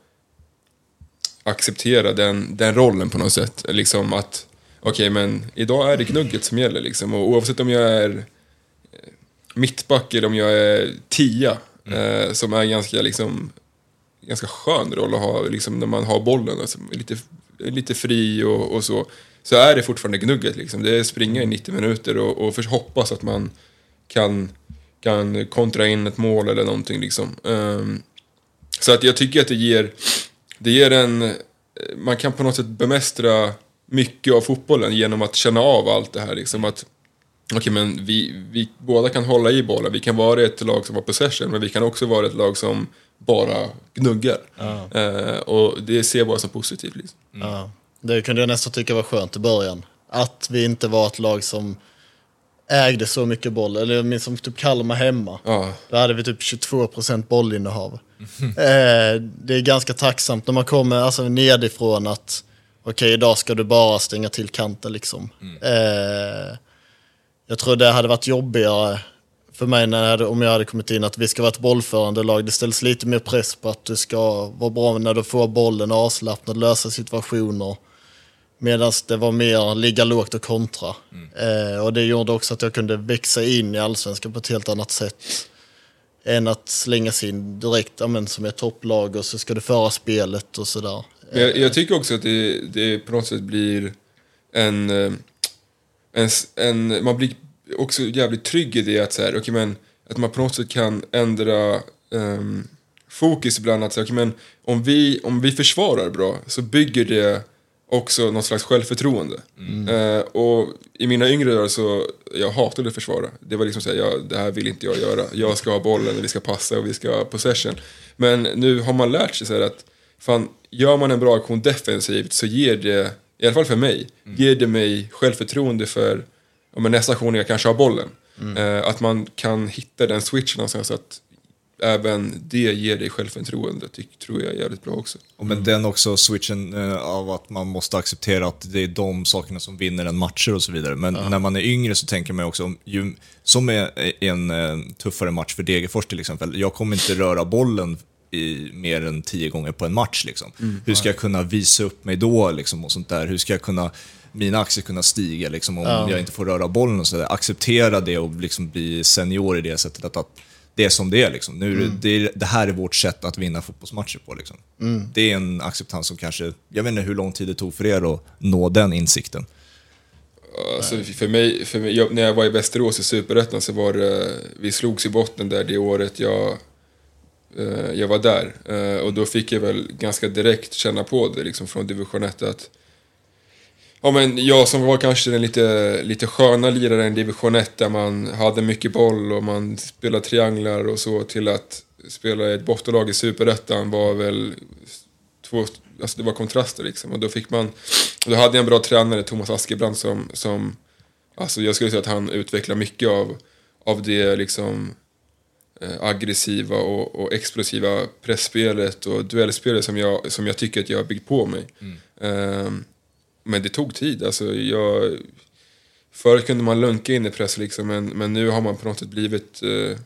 acceptera den, den rollen på något sätt. Liksom att, okej men idag är det gnugget som gäller liksom. Och oavsett om jag är eh, mittback eller om jag är tia, eh, som är ganska liksom ganska skön roll att ha liksom, när man har bollen. Alltså, lite, lite fri och, och så. Så är det fortfarande gnugget. Liksom. Det är springa i 90 minuter och, och för, hoppas att man kan, kan kontra in ett mål eller någonting. Liksom. Ehm, så att jag tycker att det ger, det ger en... Man kan på något sätt bemästra mycket av fotbollen genom att känna av allt det här. Liksom att Okej, men vi, vi båda kan hålla i bollen. Vi kan vara ett lag som har possession, men vi kan också vara ett lag som bara gnuggar. Eh, och det ser jag bara som positivt. Liksom. Ja. Det kunde jag nästan tycka var skönt i början. Att vi inte var ett lag som ägde så mycket boll. Eller jag minns som typ Kalmar hemma. Ja, Då hade vi typ 22% bollinnehav. *laughs* eh, det är ganska tacksamt när man kommer alltså, nedifrån att okej, idag ska du bara stänga till kanten liksom. Eh, jag tror det hade varit jobbigare för mig när jag hade, om jag hade kommit in att vi ska vara ett bollförande lag. Det ställs lite mer press på att du ska vara bra när du får bollen, avslappnad, lösa situationer. Medan det var mer ligga lågt och kontra. Eh, och det gjorde också att jag kunde växa in i allsvenskan på ett helt annat sätt. Än att slänga sig in direkt ja, men, som ett topplag och så ska du föra spelet och sådär. Jag, jag tycker också att det, det på något sätt blir en, eh, en, en... Man blir också jävligt trygg i det att, så här, okay, men, att man på något sätt kan ändra ehm, fokus ibland. Att, så här, okay, men, om, vi, om vi försvarar bra så bygger det också något slags självförtroende. Eh, och i mina yngre år så, jag hatade att försvara. Det var liksom såhär, jag, det här vill inte jag göra. Jag ska ha bollen, vi ska passa och vi ska ha possession. Men nu har man lärt sig så att, fan, gör man en bra aktion defensivt så ger det, i alla fall för mig, ger det mig självförtroende för men nästa aktion jag kanske har bollen. Eh, att man kan hitta den switchen någonstans så att även det ger dig självförtroende, tyck, tror jag är jävligt bra också. Och men den också switchen eh, av att man måste acceptera att det är de sakerna som vinner en matcher och så vidare. Men när man är yngre så tänker man också, om, ju, som är en eh, tuffare match för Degerfors till exempel, jag kommer inte röra bollen i mer än tio gånger på en match. Liksom. Hur ska jag kunna visa upp mig då liksom, och sånt där? Hur ska jag kunna, mina aktier kunna stiga liksom, om jag inte får röra bollen och sådär? Acceptera det och liksom bli senior i det sättet att, att det är som det är. Liksom. Nu, är det- det, är- det här är vårt sätt att vinna fotbollsmatcher på. Liksom. Det är en acceptans som kanske, jag vet inte hur lång tid det tog för er att nå den insikten. Alltså, för mig, för mig jag, när jag var i Västerås i Superettan så var det, vi slogs i botten där det året jag, eh, jag var där. Eh, och då fick jag väl ganska direkt känna på det liksom från division 1 att Ja men jag som var kanske den lite, lite sköna liraren i division 1 där man hade mycket boll och man spelade trianglar och så till att spela i ett bottenlag i Superettan var väl två, alltså det var kontraster liksom. Och då fick man, då hade jag en bra tränare, Thomas Askebrand, som, som alltså jag skulle säga att han utvecklar mycket av, av det liksom eh, aggressiva och, och explosiva pressspelet och duellspelet som jag, som jag tycker att jag har byggt på mig. Ehm, men det tog tid. Alltså jag, förut kunde man lunka in i press, liksom, men, men nu har man på något sätt blivit, eh,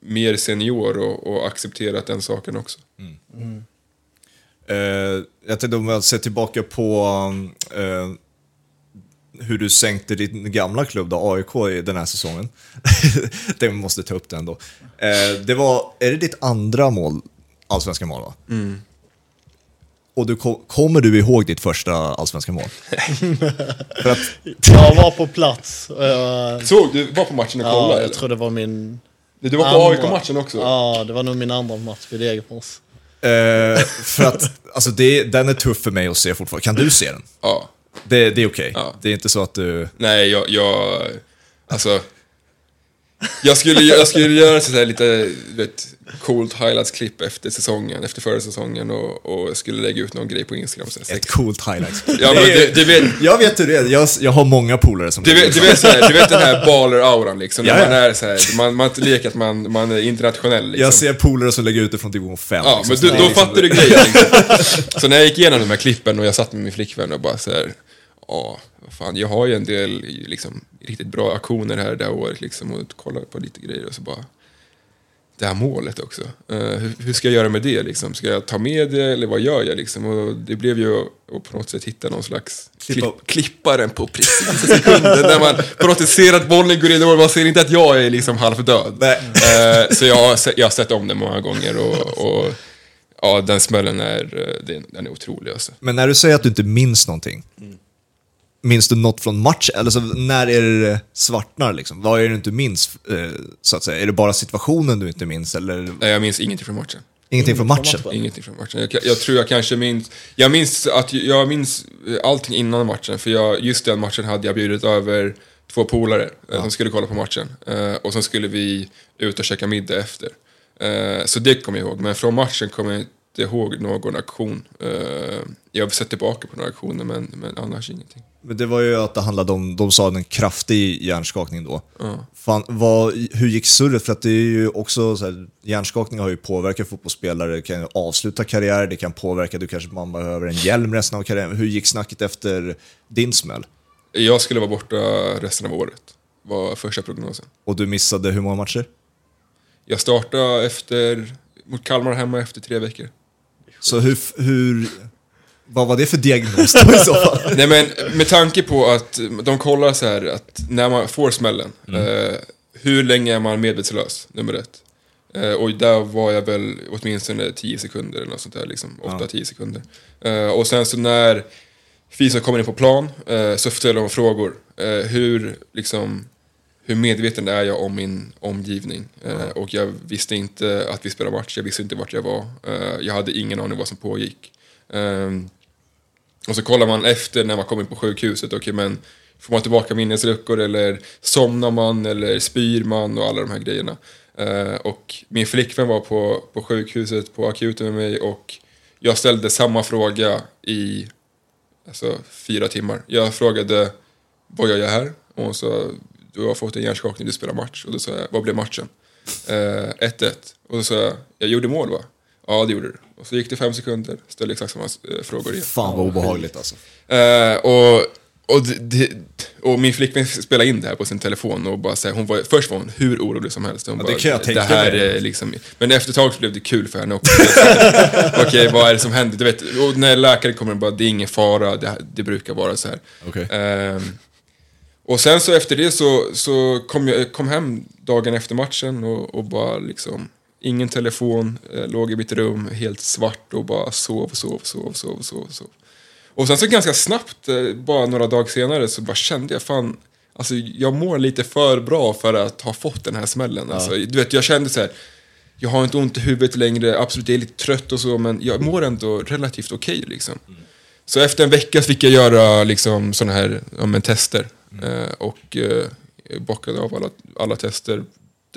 mer senior och, och accepterat den saken också. Eh, jag tänkte om jag ser tillbaka på eh, hur du sänkte din gamla klubb då, AIK i den här säsongen. *laughs* det måste ta upp det ändå. Eh, det var, är det ditt andra mål, allsvenska mål va? Och du, ko- kommer du ihåg ditt första allsvenska mål? *laughs* För att, Jag var på plats. jag- Såg du var på matchen och Ja, kollade? jag eller? tror det var min... Du var på andra- AIK-matchen också? Ja, det var nog min andra match vid Degerfors. eh, för att alltså det, den är tuff för mig att se fortfarande. Kan du se den? Ja. Det, det är okej. Ja. Det är inte så att du... Nej, jag, jag alltså... Jag skulle, jag skulle göra så här lite vet, coolt highlights-klipp efter säsongen, efter förra säsongen och, och skulle lägga ut någon grej på Instagram. Så här, Ett coolt highlights. Ja, men det, det vet, Jag vet hur det är. Jag, jag har många polare som... du vet, du vet, så här, du vet den här baller-auran liksom, när Ja, ja. man är så här, man, man leker att man, man är internationell liksom. Jag ser polare som lägger ut det från division 5. Ja, men du, då fattar du grejen. Liksom. Så när jag gick igenom de här klippen och jag satt med min flickvän och bara så här, ja, vad fan, jag har ju en del liksom, riktigt bra aktioner här det här året liksom och kollar på lite grejer och så bara, det här målet också. Eh, hur, hur ska jag göra med det liksom? Ska jag ta med det eller vad gör jag liksom? Och det blev ju att på något sätt hitta någon slags Klippa- klipp, klipparen på precis sekunden när man på något sätt ser att bollen går in och man ser inte att jag är liksom halvdöd. Nej. Eh, så jag har, jag har sett om det många gånger och, och ja, den smällen är, eh, den, är otrolig alltså. Men när du säger att du inte minns någonting, minns du något från matchen? Eller så, när är det det svartnar liksom? Vad är det du inte minns, eh, så att säga? Är det bara situationen du inte minns, eller Nej, jag minns ingenting från matchen. ingenting från matchen? Ingenting från matchen. Jag, jag tror jag kanske minns... Jag minns, att, jag minns allting innan matchen, för jag, just den matchen hade jag bjudit över två polare eh, som skulle kolla på matchen. Eh, och sen skulle vi ut och käka middag efter. Eh, så det kommer jag ihåg, men från matchen kommer jag inte ihåg någon aktion. Eh, jag har sett tillbaka på några aktioner, men, men annars ingenting. Men det var ju att det handlade om, de sa en kraftig hjärnskakning då. Fan, vad, hur gick surret? För att det är ju också så här, hjärnskakning har ju påverkat fotbollsspelare, det kan avsluta karriär, det kan påverka, du kanske man behöver en hjälm resten av karriären. Hur gick snacket efter din smäll? Jag skulle vara borta resten av året, var första prognosen. Och du missade hur många matcher? Jag startade efter, mot Kalmar hemma efter tre veckor. Så hur, hur, vad var det för diagnos då i så fall? *laughs* Nej men med tanke på att de kollar så här att när man får smällen, eh, hur länge är man medvetslös, nummer ett. Eh, och där var jag väl åtminstone 10 sekunder eller något sånt där, liksom, 8-10 sekunder. Eh, och sen så när fysen kommer in på plan eh, så ställer de frågor. Eh, hur, liksom, hur medveten är jag om min omgivning? Eh, och jag visste inte att vi spelade match, jag visste inte vart jag var. Eh, jag hade ingen aning vad som pågick. Ehm, och så kollar man efter när man kommer in på sjukhuset, okej men får man tillbaka minnesluckor eller somnar man eller spyr man och alla de här grejerna. Eh, och min flickvän var på, på sjukhuset på akuten med mig och jag ställde samma fråga i alltså, fyra timmar. Jag frågade vad jag gör här? Och hon sa du har fått en hjärnskakning, du spelar match. Och då sa jag, vad blev matchen? Eh, 1-1. Och då sa jag, jag gjorde mål va? Ja, det gjorde du. Och så gick det fem sekunder, ställde exakt samma eh, frågor igen. Fan vad obehagligt alltså. Eh, och, och, det, och min flickvän spelade in det här på sin telefon och bara så här, hon var, först var hon hur orolig som helst. Hon Ja, bara, det kan jag tänka här mig. är liksom, men efter ett tag så blev det kul för henne också. *laughs* Okej, vad är det som händer? Du vet, och när läkaren kommer och bara, det är ingen fara, det, här- det brukar vara så här. Okej. Ehm, och sen så efter det så, så kom jag kom hem dagen efter matchen och, och bara liksom, ingen telefon, eh, låg i mitt rum helt svart och bara sov, sov, sov, sov, sov, sov. Och sen så ganska snabbt, eh, bara några dagar senare, så bara kände jag fan, alltså jag mår lite för bra för att ha fått den här smällen. Alltså, du vet, jag kände så här, jag har inte ont i huvudet längre, absolut jag är lite trött och så, men jag mår ändå relativt okej liksom. Så efter en vecka fick jag göra liksom såna här ja, men, tester. Eh, och eh, bockade av alla, alla tester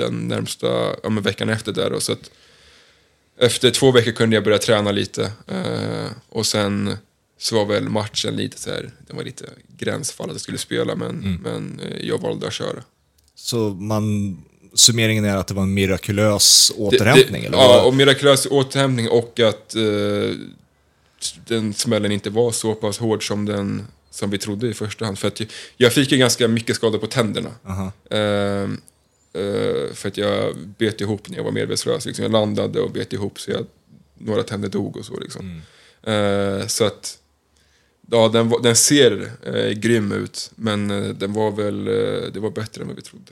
den närmsta ja, veckan efter där. Och så att efter två veckor kunde jag börja träna lite. Eh, och sen så var väl matchen lite så här, det var lite gränsfall att jag skulle spela, men, men eh, jag valde att köra. Så man, summeringen är att det var en mirakulös återhämtning? Det, eller? ja, och mirakulös återhämtning och att eh, den smällen inte var så pass hård som, den, som vi trodde i första hand. För att jag- jag fick ju ganska mycket skador på tänderna. Aha. Eh, Eh, för att jag bet ihop när jag var medvetslös. Liksom. Jag landade och bet ihop så jag, några tänder dog och så. Liksom. Eh, så att, ja, den, den ser eh, grym ut, men den var väl, det var bättre än vad vi trodde.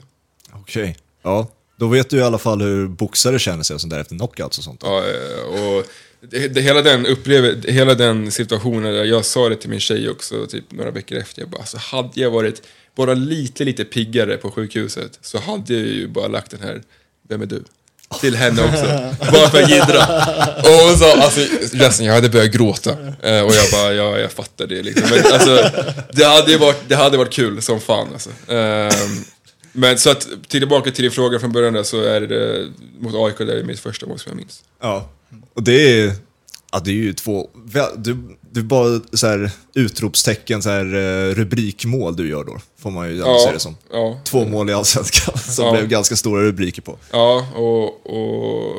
Okej. Ja, då vet du i alla fall hur boxare känner sig och sånt där efter knockouts och sånt. Ja, och det, det, hela, den uppleve, hela den situationen, jag sa det till min tjej också typ några veckor efter. Jag bara, alltså, hade jag varit bara lite, lite piggare på sjukhuset så hade jag ju bara lagt den här, vem är du? Till henne också. *laughs* bara för att jiddra. Och hon sa, alltså, ledsen, jag hade börjat gråta. Eh, och jag bara, ja, jag fattar det liksom. Men alltså, det hade ju varit, det hade varit kul som fan alltså. Ehm, men så att, tillbaka till din fråga från början där, så är det mot AIK, det är mitt första mål som jag minns. Ja. Och det är, ja, det är ju två, du, det är bara så här utropstecken, så här eh, rubrikmål du gör då, får man ju ändå se det som. ja, Två mål i Allsvenskan *laughs* som Ja. blev ganska stora rubriker på. ja och, och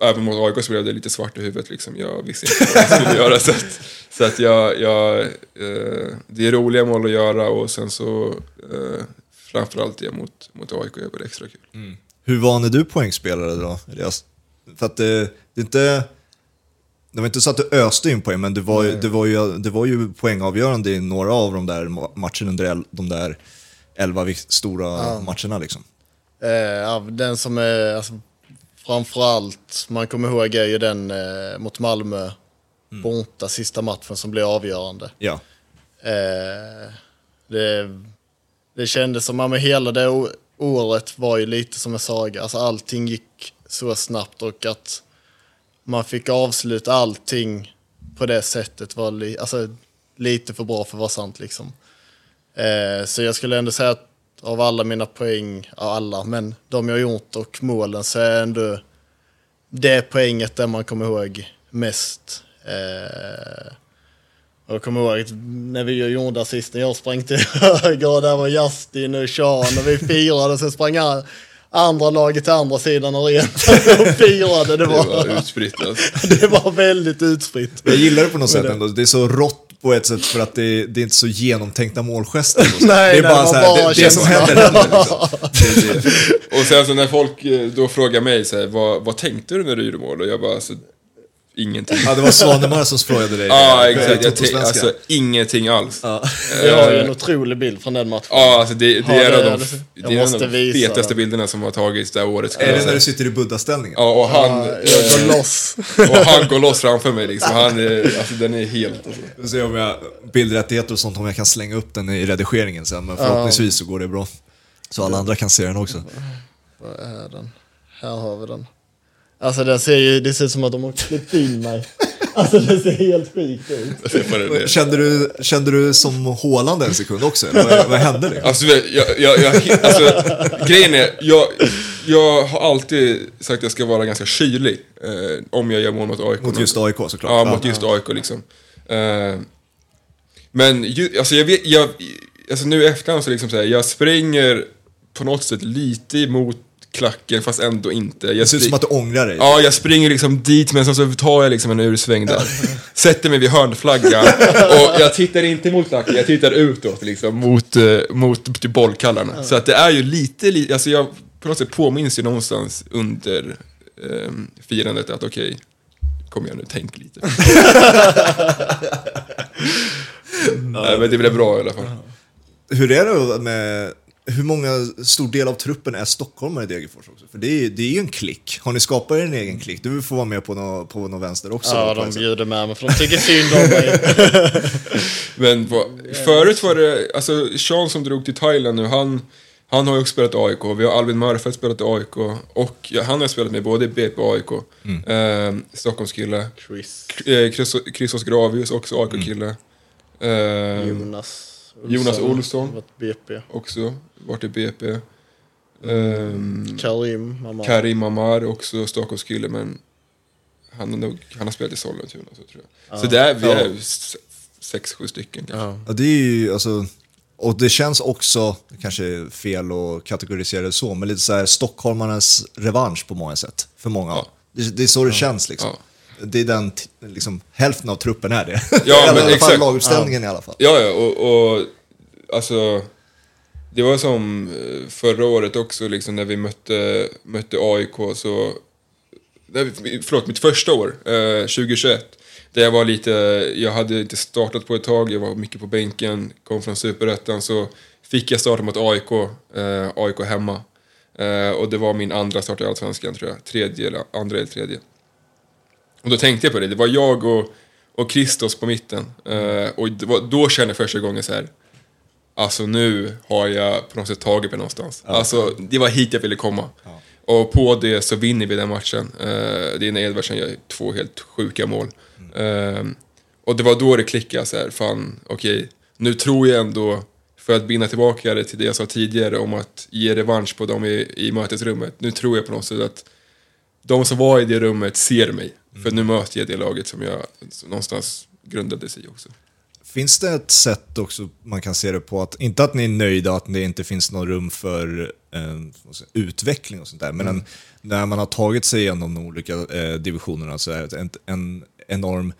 även mot AIK så blev det lite svart i huvudet liksom. Jag visste inte vad jag skulle göra. *laughs* Så att, så att jag, jag eh, det är roliga mål att göra och sen så eh, framförallt det mot, mot AIK är väl extra kul. Hur van är du poängspelare då, Elias? För att det, det är inte... Det var inte så att du öste in poäng, men det var, det var, ju, det var ju poängavgörande i några av de där ma- matcherna under de där elva stora matcherna liksom. Eh, ja, den som är, alltså, framförallt, man kommer ihåg är ju den eh, mot Malmö borta sista matchen som blev avgörande. Ja. Eh, det, det kändes som att hela det året var ju lite som en saga. Alltså allting gick så snabbt och att man fick avsluta allting på det sättet var li, alltså, lite för bra för att vara sant liksom. Eh, så jag skulle ändå säga att av alla mina poäng, ja alla, men de jag gjort och målen så är ändå det poänget där man kommer ihåg mest. Eh, och jag kommer ihåg när vi gjorde assisten, jag sprang till *laughs* höger och där var Justin och Sean och vi *laughs* firade och sen sprang han- andra laget till andra sidan arenan *laughs* och firade. Det Det var, var utspritt alltså. *laughs* det var väldigt utspritt. Jag gillar det på något sätt det- ändå. Det är så rått på ett sätt för att det, det är inte så genomtänkta målgester. *laughs* Nej, det är nej, bara så här, bara det, det som händer händer liksom. Det det. Och sen så när folk eh, då frågar mig så här, vad, vad tänkte du när du gjorde mål? Och jag bara, alltså, ingenting. Ja, det var Svanemar som frågade dig. *laughs* Ja, eh, exakt. Jag Svenska. alltså, ingenting alls. Ja. Jag har ju en otrolig bild från den matchen. Ja, alltså det, det är en det- av de, det- är en av de fetaste den. bilderna som har tagits det här året. Är det när du sitter i buddha-ställningen? Ja, och han, Ja, jag går eh, loss. *laughs* och han går loss framför mig liksom. Han är, alltså den är helt... Alltså. Vi får se om jag bildrättigheter och sånt, om jag kan slänga upp den i redigeringen sen. Men förhoppningsvis så går det bra. Så alla andra kan se den också. Var är den? Här har vi den. Alltså den ser ju, det ser ut som att de har klippt in mig. Alltså det ser helt sjukt ut. Det, det. Kände du, kände du som Håland en sekund också? Eller vad, vad hände? Liksom? Alltså, jag, jag, jag, alltså, grejen är, jag, jag har alltid sagt att jag ska vara ganska kylig eh, om jag gör mål mot AIK. Mot just AIK såklart. Ja, mot just AIK liksom. Eh, men ju, alltså jag vet, jag, alltså nu i efterhand så liksom så här, jag springer på något sätt lite emot klacken fast ändå inte. Jag Det ser ut som att du ångrar dig. Ja, jag springer liksom dit men sen så tar jag liksom en ursväng där. *laughs* Sätter mig vid hörnflaggan och jag tittar inte mot klacken, jag tittar utåt liksom mot, eh, mot till bollkallarna. Så att det är ju lite, li- alltså jag på något sätt påminns ju någonstans under eh, firandet att okej, kom igen nu, tänk lite. *laughs* Nej, men det blev bra i alla fall. Hur är det med, hur många, stor del av truppen är stockholmare i Degerfors också? För det är, det är ju en klick. Har ni skapat er en egen klick? Du får vara med på någon på nå vänster också. Ja, på de bjuder med mig för de tycker synd om mig. *laughs* Men vad, förut var det, alltså Sean som drog till Thailand nu, han, han har ju också spelat i AIK. Vi har Albin Mörfeldt spelat i AIK. Och ja, han har spelat med både i BP och AIK. Eh, Stockholmskille. Chris, Eh, Christos- Christos Gravius, också AIK-kille. Eh, Jonas Jonas Olsson. BP. också varit i BP. Eh, Karim, mamma. Karim Amar, också Stockholmskille, men han har, nog, han har spelat i Sollentuna. Så, tror jag. så det är, vi är s- sex, sju stycken kanske. Ja. Ja, det är ju alltså, och det känns också, kanske är fel att kategorisera det så, men lite så här stockholmarnas revansch på många sätt. För många. Ja. Det, det är så det känns liksom. Det är den, liksom, hälften av truppen är det. Ja, *laughs* Eller men i alla fall exakt. lagutställningen i alla fall. Ja, ja, och, och alltså... Det var som eh, förra året också, liksom, när vi mötte, mötte AIK. Så, nej, förlåt, mitt första år, eh, 2021. Där jag var lite, jag hade inte startat på ett tag, jag var mycket på bänken, kom från Superettan. Så fick jag starta mot AIK, eh, AIK hemma. Eh, och det var min andra start i Allsvenskan tror jag, tredje eller andra eller tredje. Och då tänkte jag på det, det var jag och, och Christos på mitten. Eh, och var, då kände jag första gången så här. Alltså nu har jag på något sätt tagit mig någonstans. Ja. Alltså det var hit jag ville komma. Ja. Och på det så vinner vi den matchen. Uh, det är när Edvardsen gör två helt sjuka mål. Mm. Uh, och det var då det klickade så här, fan okej, okay, nu tror jag ändå, för att binda tillbaka det till det jag sa tidigare om att ge revansch på dem i, i mötesrummet. Nu tror jag på något sätt att de som var i det rummet ser mig. Mm. För nu möter jag det laget som jag någonstans grundades i också. Finns det ett sätt också man kan se det på, att, inte att ni är nöjda att det inte finns något rum för eh, utveckling och sånt där, men mm. en, när man har tagit sig igenom de olika eh, divisionerna så är det en, en enorm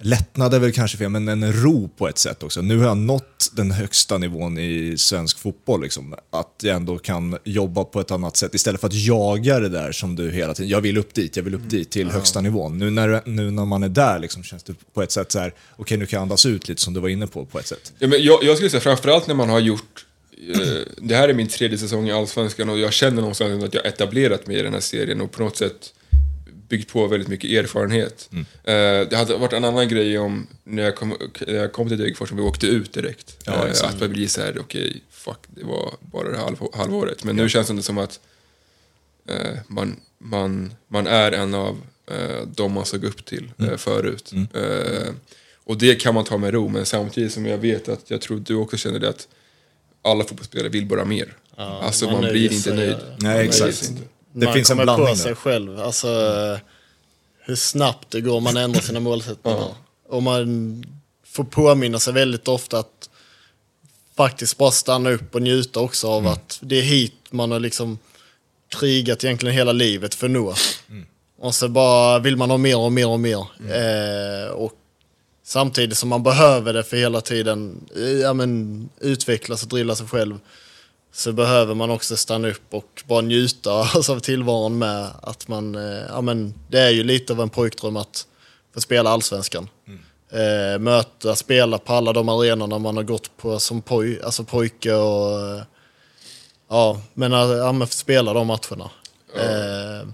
lättnad är väl kanske fel, men en ro på ett sätt också. Nu har jag nått den högsta nivån i svensk fotboll, liksom. att jag ändå kan jobba på ett annat sätt istället för att jaga det där som du hela tiden, jag vill upp dit, jag vill upp dit till mm. högsta nivån. Nu när, nu när man är där liksom, känns det på ett sätt så här, okej okay, nu kan jag andas ut lite som du var inne på, på ett sätt. Ja, men jag, jag skulle säga framförallt när man har gjort eh, det här är min tredje säsong i Allsvenskan och jag känner någonstans att jag etablerat mig i den här serien och på något sätt byggt på väldigt mycket erfarenhet. Mm. Uh, det hade varit en annan grej om när jag kom, när jag kom till Degerfors, om vi åkte ut direkt. Ja, uh, att man blir såhär, okej, okay, fuck, det var bara det halv, halvåret. Men ja. nu känns det som att uh, man, man, man är en av uh, de man såg upp till mm. förut. Mm. och det kan man ta med ro, men samtidigt som jag vet att, jag tror du också känner det, att alla fotbollsspelare vill bara mer. Ja, alltså man, man blir inte nöjd. Nej, exakt det man finns en blandning på sig där. själv. Alltså, hur snabbt det går man ändrar sina målsättningar. Ja. Och man får påminna sig väldigt ofta att faktiskt bara stanna upp och njuta också av mm. att det är hit man har liksom krigat egentligen hela livet för att nå. Mm. Och så bara vill man ha mer och mer och mer. Mm. Eh, och samtidigt som man behöver det för hela tiden ja, men, utvecklas och drilla sig själv så behöver man också stanna upp och bara njuta *laughs* alltså, av tillvaron med att man, eh, ja men det är ju lite av en pojkdröm att få spela allsvenskan. Mm. Eh, möta, spela på alla de arenorna man har gått på som poj, alltså pojke och eh, ja, men, eh, ja, men spela de matcherna. Mm. Eh,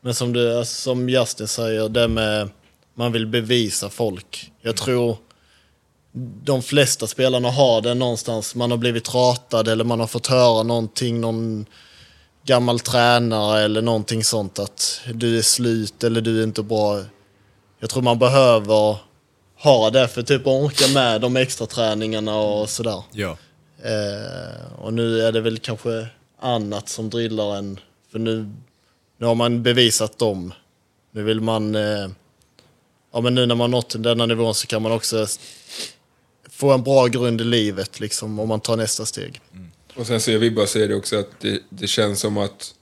men som, du, som Justin säger, det med man vill bevisa folk. Jag tror de flesta spelarna har det någonstans. Man har blivit ratad eller man har fått höra någonting, någon gammal tränare eller någonting sånt att du är slut eller du är inte bra. Jag tror man behöver ha det för typ att orka med de extra träningarna och sådär. Ja. Eh, och nu är det väl kanske annat som drillar en, för nu, nu har man bevisat dem. Nu vill man, eh, ja men nu när man nått denna nivån så kan man också få en bra grund i livet liksom, om man tar nästa steg. Mm. Och sen så jag vill bara säga det också att det, det känns som att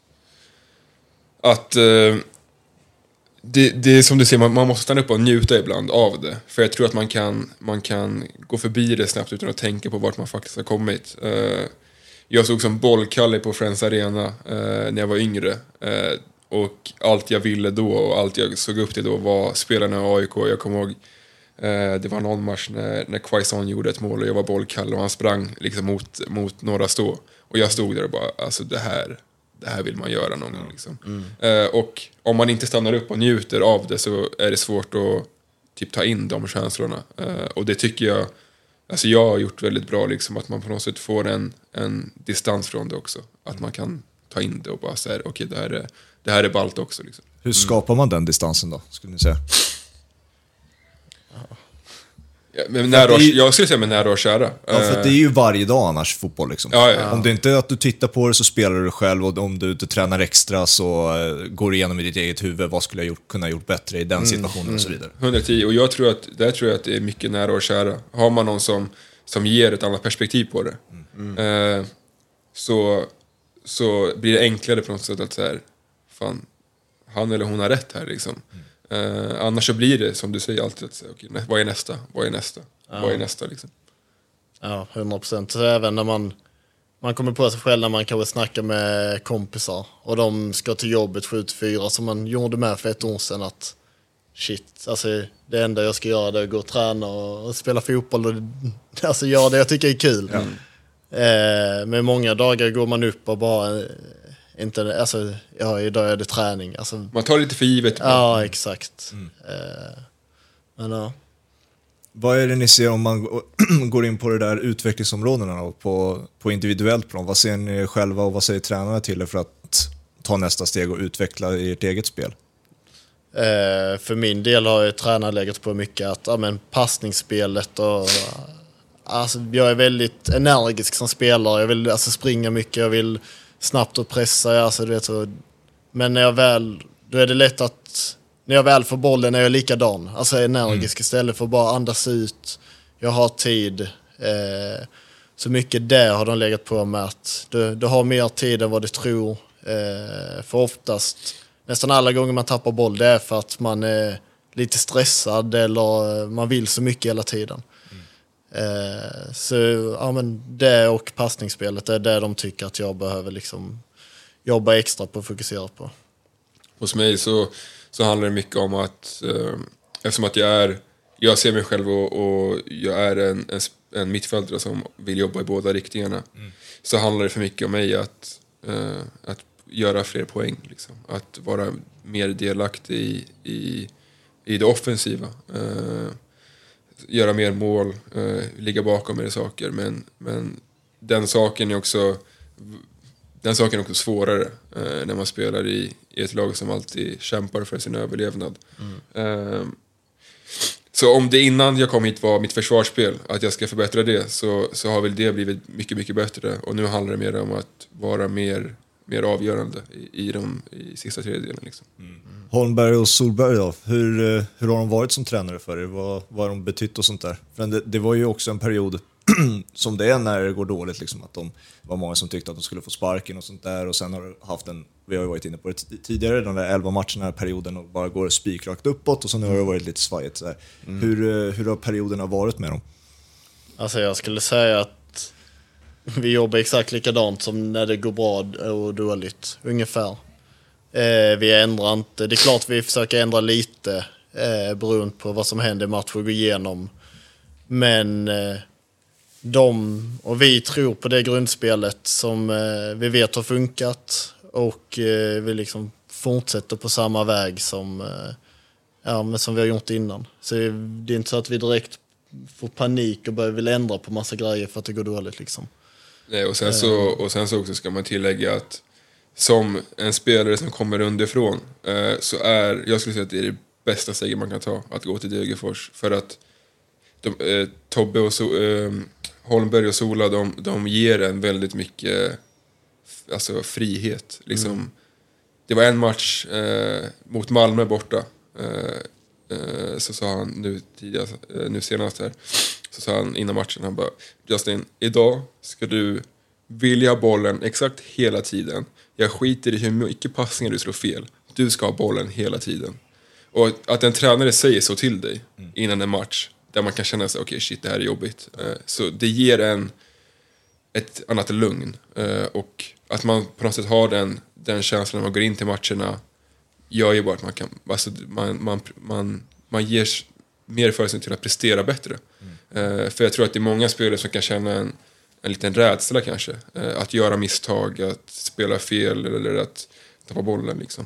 att eh, det, det är som du säger, man, man, måste stanna upp och njuta ibland av det. För jag tror att man kan, man kan gå förbi det snabbt utan att tänka på vart man faktiskt har kommit. Eh, jag såg som bollkalle på Friends Arena eh, när jag var yngre. Eh, och allt jag ville då och allt jag såg upp till då var spelarna i AIK. Jag kommer ihåg det var någon match när, när Quaison gjorde ett mål och jag var bollkall och han sprang liksom mot, mot några stå. Och jag stod där och bara, alltså det här, det här vill man göra någon gång. Liksom. Mm. Eh, och om man inte stannar upp och njuter av det så är det svårt att typ, ta in de känslorna. Eh, och det tycker jag, alltså jag har gjort väldigt bra, liksom, att man på något sätt får en, en distans från det också. Att man kan ta in det och bara säga, okej okay, det, här är, det här är ballt också. Liksom. Hur skapar man den distansen då, skulle ni säga? Men nära och, jag skulle säga med nära och kära. Ja, för det är ju varje dag annars, fotboll. Liksom. Ja, ja. Om det inte är att du tittar på det så spelar du själv och om du inte tränar extra så uh, går du igenom i ditt eget huvud, vad skulle jag gjort, kunna gjort bättre i den mm, situationen mm, och så vidare. 110, och jag tror att, där tror jag att det är mycket nära och kära. Har man någon som, som ger ett annat perspektiv på det, mm. uh, så, så blir det enklare på något sätt att säga, fan, han eller hon har rätt här liksom. Mm. Uh, annars så blir det som du säger alltid, att, okay, vad är nästa? Vad är nästa? Ja. Vad är nästa liksom? Ja, hundra procent. Även när man man kommer på sig själv när man kanske snackar med kompisar och de ska till jobbet 7-4 som man gjorde med för ett år sedan att shit, alltså det enda jag ska göra det är att gå och träna och spela fotboll och *laughs* alltså göra det jag tycker är kul. Mm. Eh, men många dagar går man upp och bara, eh, inte, alltså, ja idag är det träning. Alltså, man tar lite för givet. Ja, exakt. Mm. Eh, men ja. Vad är det ni ser om man går *clears throat* in på det där utvecklingsområdena på, på individuellt plan? Vad ser ni själva och vad säger tränarna till er för att ta nästa steg och utveckla ert eget spel? Eh, för min del har jag tränat legat på mycket att ja, men passningsspelet och alltså, jag är väldigt energisk som spelare. Jag vill alltså, springa mycket, jag vill snabbt och pressa. Alltså, du vet, så, men när jag väl, då är det lätt att när jag väl får bollen är jag likadan. Alltså energisk mm. istället för att bara andas ut. Jag har tid. Eh, så mycket där har de legat på med att du, du har mer tid än vad du tror. Eh, för oftast, nästan alla gånger man tappar boll, det är för att man är lite stressad eller man vill så mycket hela tiden. Eh, så ja, men det och passningsspelet, det är det de tycker att jag behöver liksom jobba extra på och fokusera på. Hos mig så så handlar det mycket om att eh, eftersom att jag är, jag ser mig själv och, och jag är en, en, en mittfältare som vill jobba i båda riktningarna. Mm. Så handlar det för mycket om mig att, eh, att göra fler poäng. Liksom. Att vara mer delaktig i, i, i det offensiva. Eh, göra mer mål, eh, ligga bakom mer saker. Men, men den saken är också den saken är också svårare eh, när man spelar i, i ett lag som alltid kämpar för sin överlevnad. Mm. Eh, så om det innan jag kom hit var mitt försvarsspel, att jag ska förbättra det, så, så har väl det blivit mycket, mycket bättre. Och nu handlar det mer om att vara mer, mer avgörande i, i, de, i sista tredjedelen. Liksom. Mm. Holmberg och Solberg då, hur, eh, hur har de varit som tränare för er? Vad, vad har de betytt och sånt där? För det, det var ju också en period *clears throat* som det är när det går dåligt. Liksom, att de var många som tyckte att de skulle få sparken och sånt där. Och sen har du haft en, vi har ju varit inne på det tidigare, de där 11 matcherna här perioden och bara går spikrakt uppåt och så nu har det varit lite svajigt. Så mm. hur, eh, hur har perioderna varit med dem? Alltså jag skulle säga att *laughs* vi jobbar exakt likadant som när det går bra och dåligt, ungefär. Eh, vi ändrar inte, det är klart vi försöker ändra lite eh, beroende på vad som händer i matchen och går igenom. Men eh, de och vi tror på det grundspelet som eh, vi vet har funkat och eh, vi liksom fortsätter på samma väg som, eh, ja, men som vi har gjort innan. Så det är inte så att vi direkt får panik och börjar vilja ändra på massa grejer för att det går dåligt. Liksom. Nej, och, sen så, och sen så också ska man tillägga att som en spelare som kommer underifrån så är, jag skulle säga att det är det bästa steget man kan ta, att gå till Degerfors. För att de, eh, Tobbe och så, eh, Holmberg och Sola, de, de ger en väldigt mycket alltså, frihet. Liksom. Mm. Det var en match eh, mot Malmö borta. Eh, eh, så sa han nu, tidigast, eh, nu senast här, så sa han innan matchen, han bara Justin, idag ska du vilja ha bollen exakt hela tiden. Jag skiter i hur mycket passningar du slår fel. Du ska ha bollen hela tiden. Och att en tränare säger så till dig mm. innan en match, där man kan känna sig, okej okay, shit det här är jobbigt. Uh, så det ger en ett annat lugn. Uh, och att man på något sätt har den, den känslan när man går in till matcherna gör ju bara att man kan, alltså man, man, man, man ger mer förutsättningar till att prestera bättre. Mm. Uh, för jag tror att det är många spelare som kan känna en, en liten rädsla kanske. att göra misstag, att spela fel eller att tappa bollen. Liksom.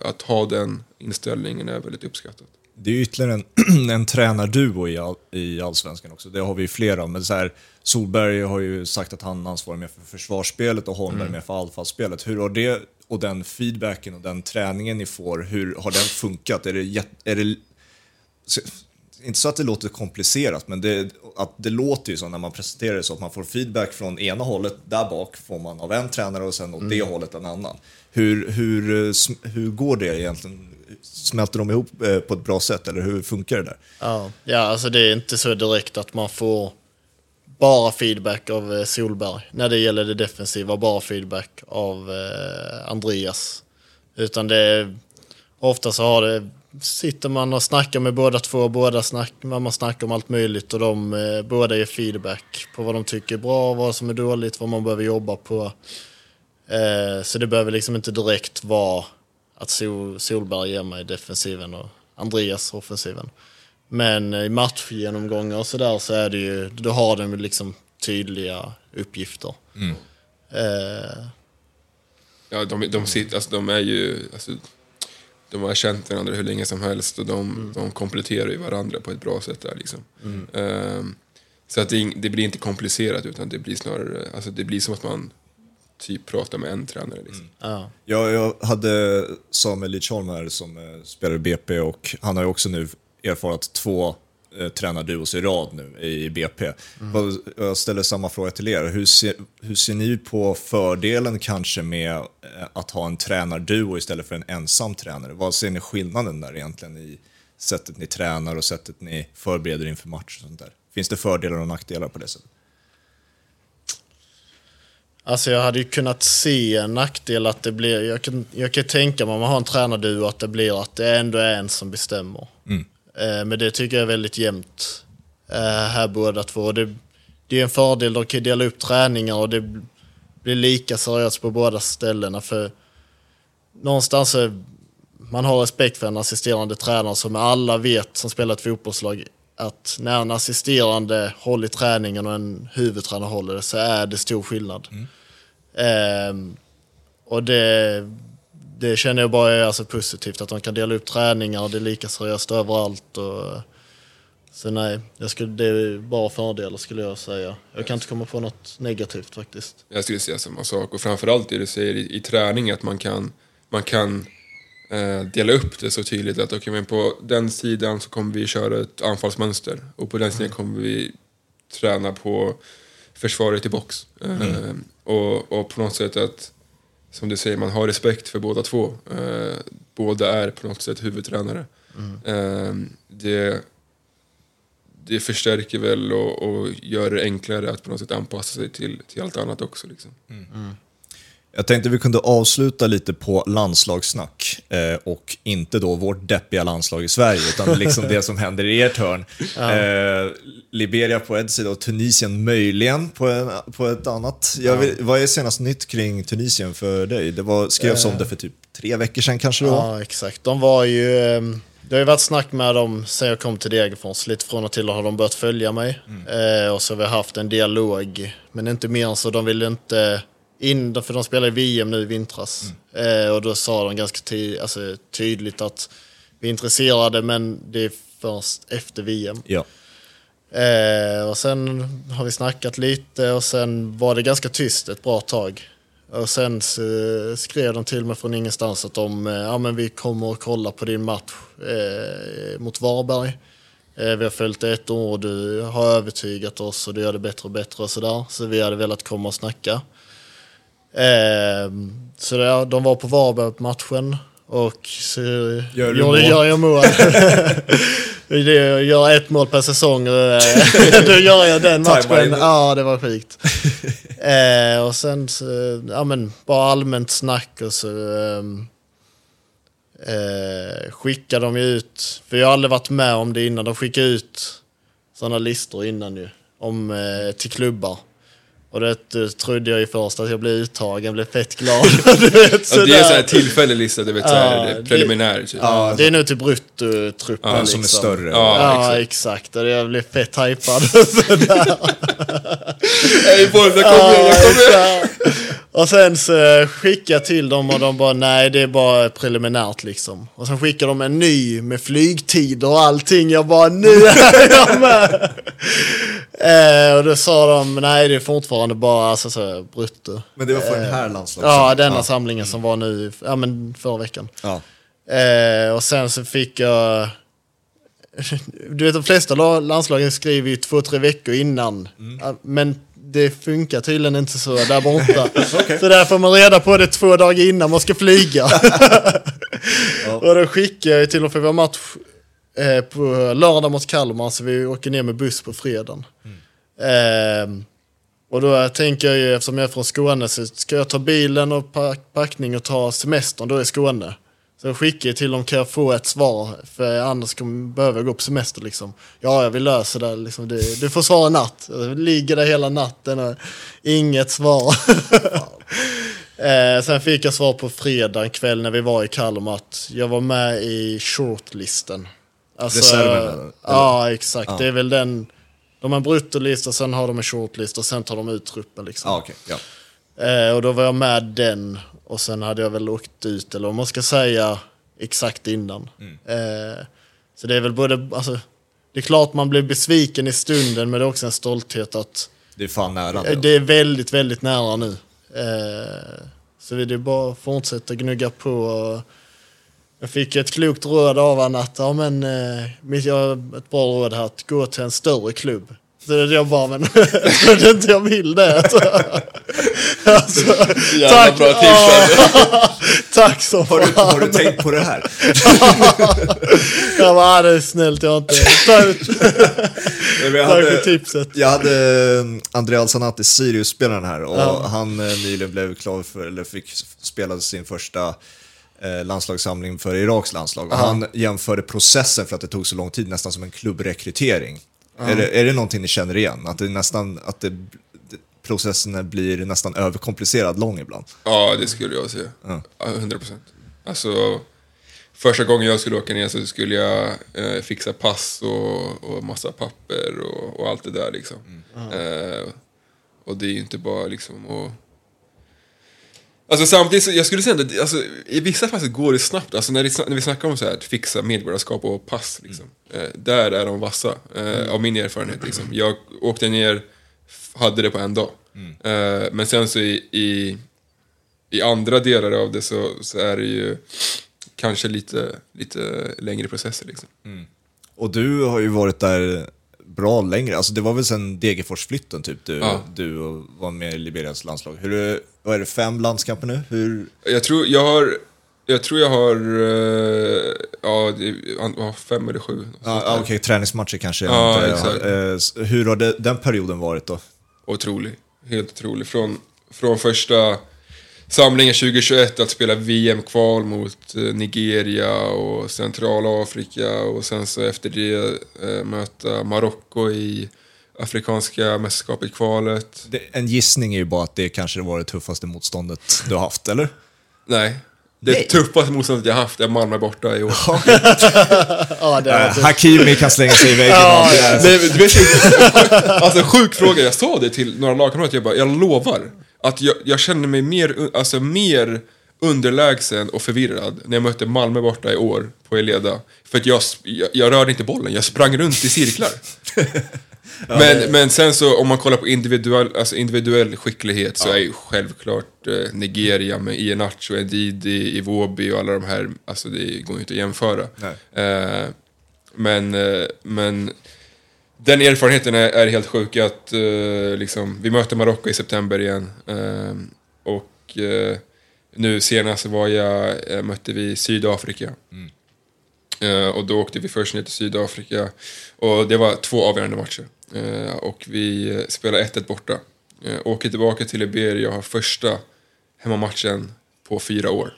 att ha den inställningen är väldigt uppskattat det är ytterligare en, *clears throat* en tränarduo i, all, i Allsvenskan också. Det har vi flera av. Men så här, Solberg har ju sagt att han ansvarar mer för försvarsspelet och Holmberg mm. mer för anfallsspelet. Hur har det och den feedbacken och den träningen ni får, hur har den funkat? Är det, är det inte så att det låter komplicerat, men det, att det låter ju så när man presenterar det så att man får feedback från ena hållet, där bak får man av en tränare och sen åt mm. det hållet en annan. Hur, hur, hur går det egentligen smälter de ihop eh, på ett bra sätt eller hur funkar det där? Ja, ja alltså det är inte så direkt att man får bara feedback av eh, Solberg när det gäller det defensiva, bara feedback av eh, Andreas. Utan det är, ofta så har det sitter man och snackar med båda två, båda snack, man snackar om allt möjligt och de eh, båda ger feedback på vad de tycker är bra, vad som är dåligt, vad man behöver jobba på. Eh, så det behöver liksom inte direkt vara att Sol, Solberg ger mig defensiven och Andreas offensiven. Men i matchgenomgångar och sådär så är det ju, då har de liksom tydliga uppgifter. Eh, Ja, de, de, sitter, alltså, de är ju... Alltså, de har känt varandra hur länge som helst och de, de kompletterar ju varandra på ett bra sätt där liksom. Ehm, så att det, det blir inte komplicerat utan det blir snarare, alltså det blir som att man typ pratar med en tränare liksom. ja. Jag, jag hade Samuel Lidsholm här som eh, spelar i BP och han har ju också nu erfarit två eh, tränarduos i rad nu i BP. Mm. Jag ställer samma fråga till er. Hur ser, hur ser ni på fördelen kanske med eh, att ha en tränarduo istället för en ensam tränare? Vad ser ni skillnaden där egentligen i sättet ni tränar och sättet ni förbereder inför match och sånt där? Finns det fördelar och nackdelar på det sättet? Alltså jag hade ju kunnat se en nackdel att det blir, jag kan, jag kan tänka mig om man har en tränarduo att det blir att det ändå är en som bestämmer. Eh, men det tycker jag är väldigt jämnt eh, här båda två. Det, det är en fördel, de kan dela upp träningar och det blir lika seriöst på båda ställena för någonstans är, man har respekt för en assisterande tränare som alla vet som spelar ett fotbollslag att när en assisterande håller i träningen och en huvudtränare håller det så är det stor skillnad. Ehm, och det, det känner jag bara är alltså positivt, att de kan dela upp träningar och det är lika seriöst överallt. Och, så nej, jag skulle, det är bara fördelar skulle jag säga. Jag kan inte komma på något negativt faktiskt. Jag skulle säga samma sak och framförallt det du säger i, i träning att man kan, man kan eh, dela upp det så tydligt att okej men på den sidan så kommer vi köra ett anfallsmönster och på den sidan kommer vi träna på försvaret i box. Eh, och, och på något sätt att, som du säger, man har respekt för båda två. Eh, båda är på något sätt huvudtränare. Eh, det, det förstärker väl och, och gör det enklare att på något sätt anpassa sig till, till allt annat också. Liksom. Jag tänkte vi kunde avsluta lite på landslagssnack eh, och inte då vårt deppiga landslag i Sverige, utan *laughs* liksom det som händer i ert hörn. Eh, Liberia på en sida och Tunisien möjligen på, en, på ett annat. Vill, Vad är senast nytt kring Tunisien för dig? Det var, skrevs om det för typ tre veckor sedan kanske då? Ja, exakt. De var ju... ehm, Det har ju varit snack med dem sen jag kom till Degerfors. Lite från och till har de börjat följa mig. Eh, och så har vi haft en dialog. Men inte mer än så. De ville inte in, för de spelar i VM nu i vintras. Eh, och då sa de ganska ty, alltså, tydligt att vi är intresserade men det är först efter VM. Ja. Eh, och sen har vi snackat lite och sen var det ganska tyst ett bra tag. Och sen skrev de till mig från ingenstans att de, eh, ja men vi kommer att kolla på din match eh, mot Varberg. Eh, vi har följt ett år och du har övertygat oss och du gör det bättre och bättre och sådär. Så vi hade velat komma och snacka. Eh, så det, de var på Varberg-matchen och så Gör du mål? gör jag mål. *laughs* Jag gör ett mål per säsong. eh, *laughs* Då gör jag den matchen. Ja, det var sjukt. eh, och sen så, ja men bara allmänt snack och så ehm, eh, skickar de ju ut, för jag har aldrig varit med om det innan, de skickar ut sådana listor innan ju, om, eh, till klubbar. Och det trodde jag ju först att jag blev uttagen, blev fett glad. *laughs* du vet, Ja, det är en sån här tillfällig lista, du vet, så här, Ja, det är det- preliminär. Typ. Ja, det är nu till bruttotruppen Ja, liksom. som är större. Ja, Ja, exakt. exakt. Och jag blev fett hypad. *laughs* Hej boys, jag kommer, Ja, jag kommer! Och sen så skickade jag till dem och de bara nej det är bara preliminärt liksom. Och sen skickade de en ny med flygtider och allting. Jag bara nu är jag med. *laughs* eh, och då sa de nej det är fortfarande bara alltså, så, brutto. Men det var för den här landslaget? Ja, denna samlingen som var nu, ja men förra veckan. Ja. Eh, och sen så fick jag... *laughs* Du vet de flesta la- landslagen skriver ju två, tre veckor innan. Ja, Men det funkar tydligen inte så där borta. *laughs* Så där får man reda på det två dagar innan man ska flyga. *laughs* *laughs* Och då skickar jag till och för vår match eh, på lördag mot Kalmar, så vi åker ner med buss på fredagen. Ehm, och då tänker jag ju, eftersom jag är från Skåne, så ska jag ta bilen och pack, packning och ta semestern då i Skåne. Så jag skickade till dem, kan jag få ett svar? För annars kommer, behöver jag gå på semester liksom. Ja, jag vill lösa det. Liksom. Du, du får svara natt. Jag ligger där hela natten och inget svar. *laughs* eh, sen fick jag svar på fredag kväll när vi var i Kalmar att jag var med i shortlisten. Alltså, Reserven? Ja, exakt. Det är väl den. De har en bruttolista, sen har de en shortlista och sen tar de ut truppen. Liksom. Ja, okej. Ja. Eh, och då var jag med den och sen hade jag väl åkt ut, eller om man ska säga exakt innan. Eh, så det är väl både, alltså, det är klart man blir besviken i stunden men det är också en stolthet att Det är fan nära eh, nu. det är väldigt, väldigt nära nu. Eh, så det är bara att fortsätta gnugga på. Och jag fick ett klokt råd av honom att, ja men, eh, jag har ett bra råd här, att gå till en större klubb. Så det jag bara, men *laughs* tror du inte jag vill det? alltså, *laughs* Jävla bra tips, ja, *laughs* tack så Har du, fan. har du tänkt på det här? Jag bara, det är snällt, jag har inte... Tack, Jag tack hade, för tipset. jag hade eh, Andrea Alzanati, Sirius-spelaren här, och han eh, nyligen blev klar för, eller fick spela sin första eh, landslagssamling för Iraks landslag. Och han jämförde processen för att det tog så lång tid nästan som en klubbrekrytering. Är, det, är det någonting ni känner igen? Att, det nästan, att det, processen blir nästan överkomplicerad lång ibland? Ja, det skulle jag säga. Ja. 100 procent. Alltså, första gången jag skulle åka ner så skulle jag eh, fixa pass och, och massa papper och, och allt det där liksom. Eh, och det är ju inte bara liksom att... Alltså samtidigt, så, jag skulle säga att alltså, i vissa fall så går det snabbt. Alltså när, det, när vi snackar om så här, att fixa medborgarskap och pass, liksom, eh, där är de vassa. Eh, Av min erfarenhet. Liksom. Jag åkte ner, hade det på en dag. Eh, men sen så i, i, i andra delar av det så, så är det ju kanske lite, lite längre processer. Liksom. Och du har ju varit där bra längre, alltså det var väl sen Degerfors-flytten typ du, Ja. du var med i Liberias landslag.Ur är, vad är det, fem landskamper nu? Hur, Jag tror jag har, jag tror jag har eh, ja, fem eller sju. ja, ja, okej, träningsmatcher kanske Ja, exakt. Eh, Hur har det, den perioden varit då? Otrolig. Helt otrolig. Från, från första samlingen 2021 att spela VM-kval mot eh, Nigeria och Centralafrika och sen så efter det eh, möta Marocko i Afrikanska mästerskapet kvalet. Det, en gissning är ju bara att det kanske var det tuffaste motståndet du har haft, eller? Nej. Det Nej. tuffaste motståndet jag haft är Malmö borta i år. Ja, *laughs* *laughs* det var Hakimi kan slänga sig i väggen. Ja, det är- vet inte. *laughs* Alltså sjuk fråga, jag sa det till några lagkamrater, jag bara, jag lovar att jag, jag känner mig mer, alltså mer underlägsen och förvirrad när jag mötte Malmö borta i år på Eleda. För att jag, jag, jag rörde inte bollen, jag sprang runt i cirklar. *laughs* men, men sen så om man kollar på individuell, alltså individuell skicklighet så är ju självklart eh, Nigeria med Iheanacho, Ndidi, Iwobi och alla de här, alltså det går ju inte att jämföra. Eh, men, eh, men den erfarenheten är, är helt sjuk att eh, liksom, vi möter Marocko i september igen. Eh, och eh, nu senast var jag, eh, mötte vi Sydafrika. Eh, och då åkte vi först ner till Sydafrika. Och det var två avgörande matcher. Eh, och vi spelade 1-1 borta. Åker tillbaka till Liberia och har första hemmamatchen på fyra år.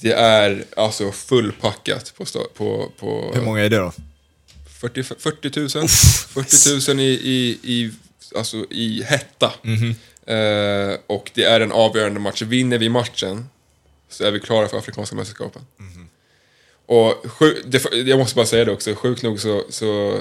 Det är alltså fullpackat på, på, på Hur många är det då? 40, 40 000. 40 000 i, i, i, alltså i hetta. Eh, och det är en avgörande match. Vinner vi matchen så är vi klara för Afrikanska mästerskapen. Och sju, det, jag måste bara säga det också, sjukt nog så, så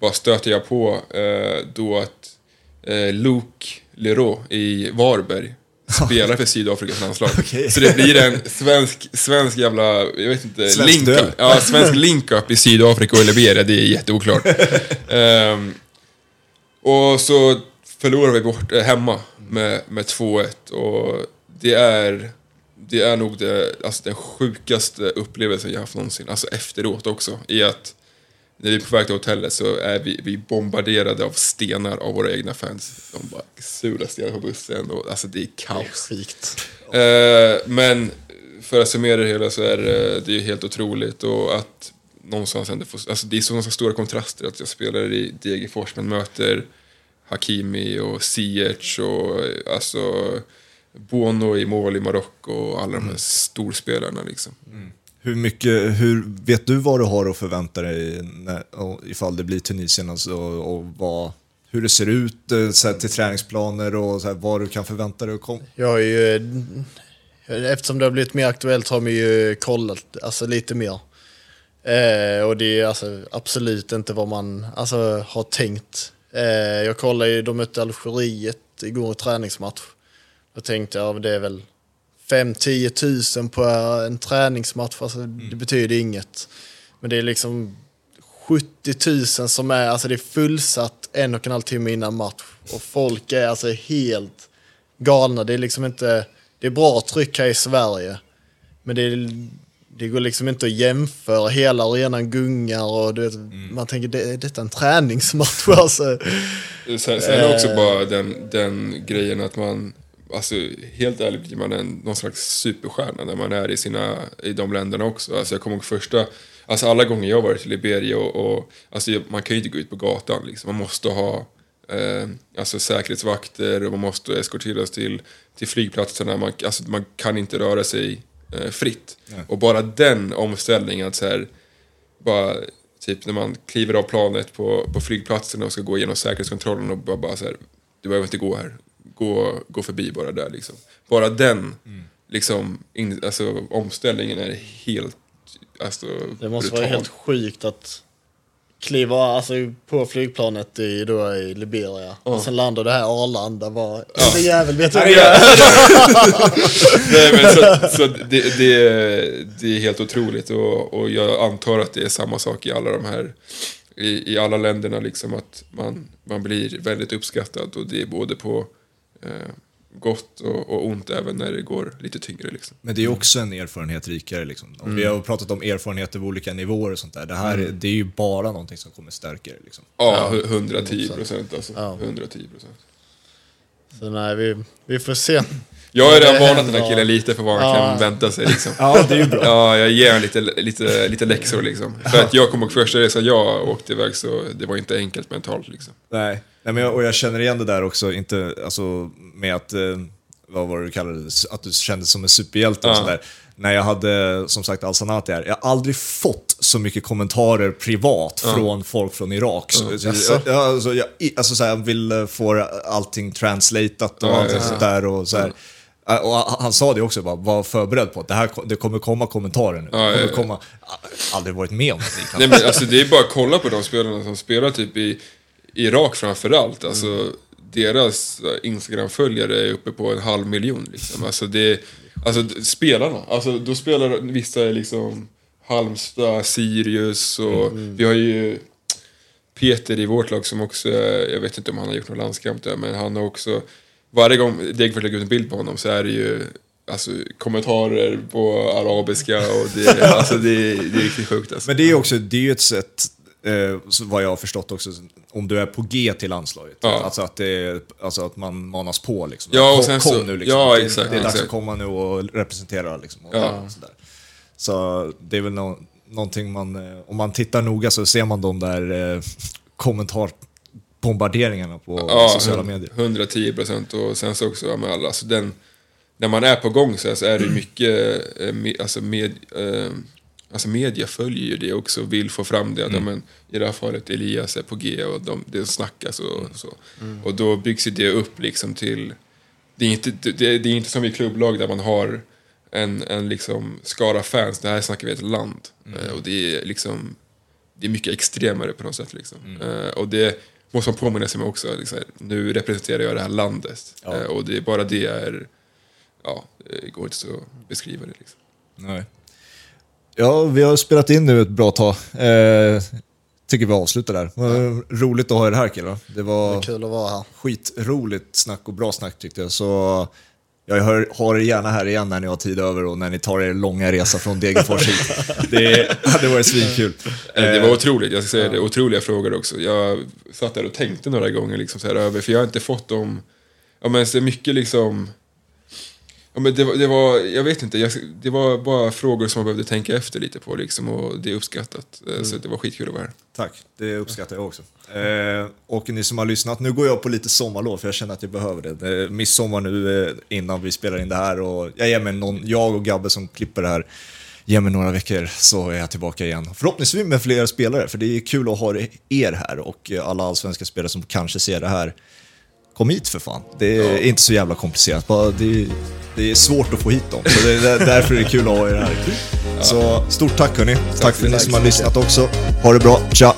bara stöter jag på eh, då att eh, Luke Leroux i Varberg spelar för Sydafrikas landslag. *laughs* Okej. Så det blir en svensk, svensk jävla, jag vet inte, Svensk link duell. Ja, svensk *laughs* link-up i Sydafrika och Liberia, det är jätteoklart. *laughs* Ehm, och så förlorar vi bort eh, hemma med, med 2-1 och det är, det är nog det, alltså den sjukaste upplevelsen jag haft någonsin. Alltså efteråt också, i att när vi är på väg till hotellet så är vi, vi bombarderade av stenar av våra egna fans. De bara sular stenar på bussen och alltså det är kaos. Skikt. Eh, men för att summera det hela så är det, det är helt otroligt och att någonstans ändå få, alltså det är sådana stora kontraster att jag spelar i Degerfors men möter Hakimi och Ziyech och alltså Bono i mål i Marocko och alla de här storspelarna liksom. Hur mycket, hur, vet du vad du har att förvänta dig när, ifall det blir Tunisien alltså, och, och vad, hur det ser ut eh, så här, till träningsplaner och så här, vad du kan förvänta dig? kom- Jag har ju, eh, eftersom det har blivit mer aktuellt har man ju kollat alltså, lite mer. Eh, och det är alltså, absolut inte vad man alltså, har tänkt. Eh, jag kollade ju, de mötte Algeriet igår i träningsmatch. Då tänkte jag, det är väl 5-10 tusen på en träningsmatch, alltså, det betyder inget. Men det är liksom 70 000 som är, alltså det är fullsatt en och en halv timme innan match. Och folk är alltså helt galna. Det är liksom inte, det är bra tryck här i Sverige. Men det, är, det går liksom inte att jämföra. Hela arenan gungar och du vet, man tänker, det, är detta en träningsmatch *laughs* alltså? Sen, sen också bara den, den grejen att man, alltså helt ärligt blir man en, någon slags superstjärna när man är i, sina, i de länderna också. Alltså jag kommer ihåg första, alltså alla gånger jag varit i Liberia och, och alltså man kan ju inte gå ut på gatan liksom. Man måste ha eh, alltså säkerhetsvakter och man måste eskorteras till, till flygplatserna. Man, alltså man kan inte röra sig eh, fritt. Och bara den omställningen att så här, bara typ när man kliver av planet på, på flygplatsen och ska gå igenom säkerhetskontrollen och bara, bara så här, du behöver inte gå här, gå, gå förbi bara där liksom. Bara den liksom, in, alltså, omställningen är helt alltså, Det måste brutal. vara helt sjukt att kliva alltså, på flygplanet i, då, i Liberia. Och sen landar det här Arlanda. Bara, ja. Det jävel vet du vad det är. *laughs* Nej, men så, så det, det, är- det är helt otroligt och, och jag antar att det är samma sak i alla de här i, i alla länderna liksom att man, man blir väldigt uppskattad och det är både på gott och, och ont även när det går lite tyngre liksom. Men det är också en erfarenhet rikare. Liksom. Och Vi har pratat om erfarenheter på olika nivåer och sånt där. Det här är, det är ju bara någonting som kommer stärka det. Liksom. Ja, hu- 110 procent alltså. 110 procent. Så nej, vi, vi får se. Jag har redan varnat den här killen lite för vad han kan vänta sig liksom. Ja, det är ju bra. Ja, jag ger honom lite, lite, lite läxor liksom. För att jag kommer ihåg första resan jag åkte iväg så det var inte enkelt mentalt liksom. Nej, Nej men jag, och jag känner igen det där också, inte alltså med att, eh, vad var det du kallade det, att du kändes som en superhjälte och Ja. sådär. När jag hade, som sagt, Al-Sanati här, jag har aldrig fått så mycket kommentarer privat från folk från Irak. Så, så, Jaså? jag, alltså, jag, alltså såhär, jag vill eh, få allting translatat och Ja, allting ja, ja. sånt där. Och, så här. Eh, och han sa det också, bara, var förberedd på att det här det kommer komma kommentarer nu. Ja, kommer komma, aldrig varit med om det. Nej men alltså det är bara att kolla på de spelarna som spelar typ i Irak framförallt. Alltså deras Instagram-följare är uppe på en halv miljon liksom. Alltså det, alltså spelarna. Alltså då spelar vissa liksom Halmstad, Sirius och vi har ju Peter i vårt lag som också, jag vet inte om han har gjort någon landskamp där, men han har också, varje gång Degerfors lägger ut en bild på honom så är det ju alltså, kommentarer på arabiska och det, *laughs* alltså, det, är- det är riktigt sjukt alltså. Men det är också, det är ju ett sätt, eh, vad jag har förstått också, om du är på G till landslaget. Ja. Alltså, att det, alltså att man manas på liksom. Ja, och sen kom så- nu liksom. ja, Det- exakt, Det är dags exakt. att komma nu och representera liksom. Och, Ja. och sådär. Så det är väl nå någonting man, eh, om man tittar noga så ser man de där eh, kommentarbombarderingarna på Ja, sociala medier. 110 procent och sen så också med alla, alltså den, när man är på gång så, här, så är det mycket, eh, alltså, med, eh, alltså media följer ju det också och vill få fram det. Att, ja, men, I det här fallet Elias är på G och de, det snackas och så. Och då byggs ju det upp liksom till, det är inte, det, det är inte som i klubblag där man har en, en liksom skara fans, det här snackar vi ett land. Eh, och det är liksom det är mycket extremare på något sätt. Liksom. Eh, och det måste man påminna sig med också. Liksom, nu representerar jag det här landet. Eh, och det är bara det är... Ja, det går inte så att beskriva det. Liksom. Nej. Ja, vi har spelat in nu ett bra tag. Eh, tycker vi avslutar där. Vad Roligt att ha er här killar. Det var Kul att vara här. skitroligt snack och bra snack tyckte jag. Så jag hör, har er gärna här igen när ni har tid över och när ni tar er långa resa från Degerfors hit. *laughs* Det hade *laughs* varit svinkul. Eh, Det var otroligt, jag ska säga det. Otroliga frågor också. Jag satt där och tänkte några gånger liksom så här över, för jag har inte fått dem... Ja men så mycket liksom... Ja, men det, var, det var, jag vet inte, jag, det var bara frågor som man behövde tänka efter lite på liksom, och det är uppskattat. Eh, Så det var skitkul att vara här. Tack, det uppskattar jag också. Eh, och ni som har lyssnat, nu går jag på lite sommarlov för jag känner att jag behöver det. är midsommar nu eh, innan vi spelar in det här och jag, ger mig någon, jag och Gabbe som klipper det här, ger mig några veckor så är jag tillbaka igen. Förhoppningsvis med fler spelare, för det är kul att ha er här och alla allsvenska spelare som kanske ser det här. Kom hit för fan. Det är inte så jävla komplicerat. Bara det, det är svårt att få hit dem. Så det är därför är det kul att ha er här. Så stort tack hörni. Tack för att ni som har lyssnat också. Ha det bra. Tja!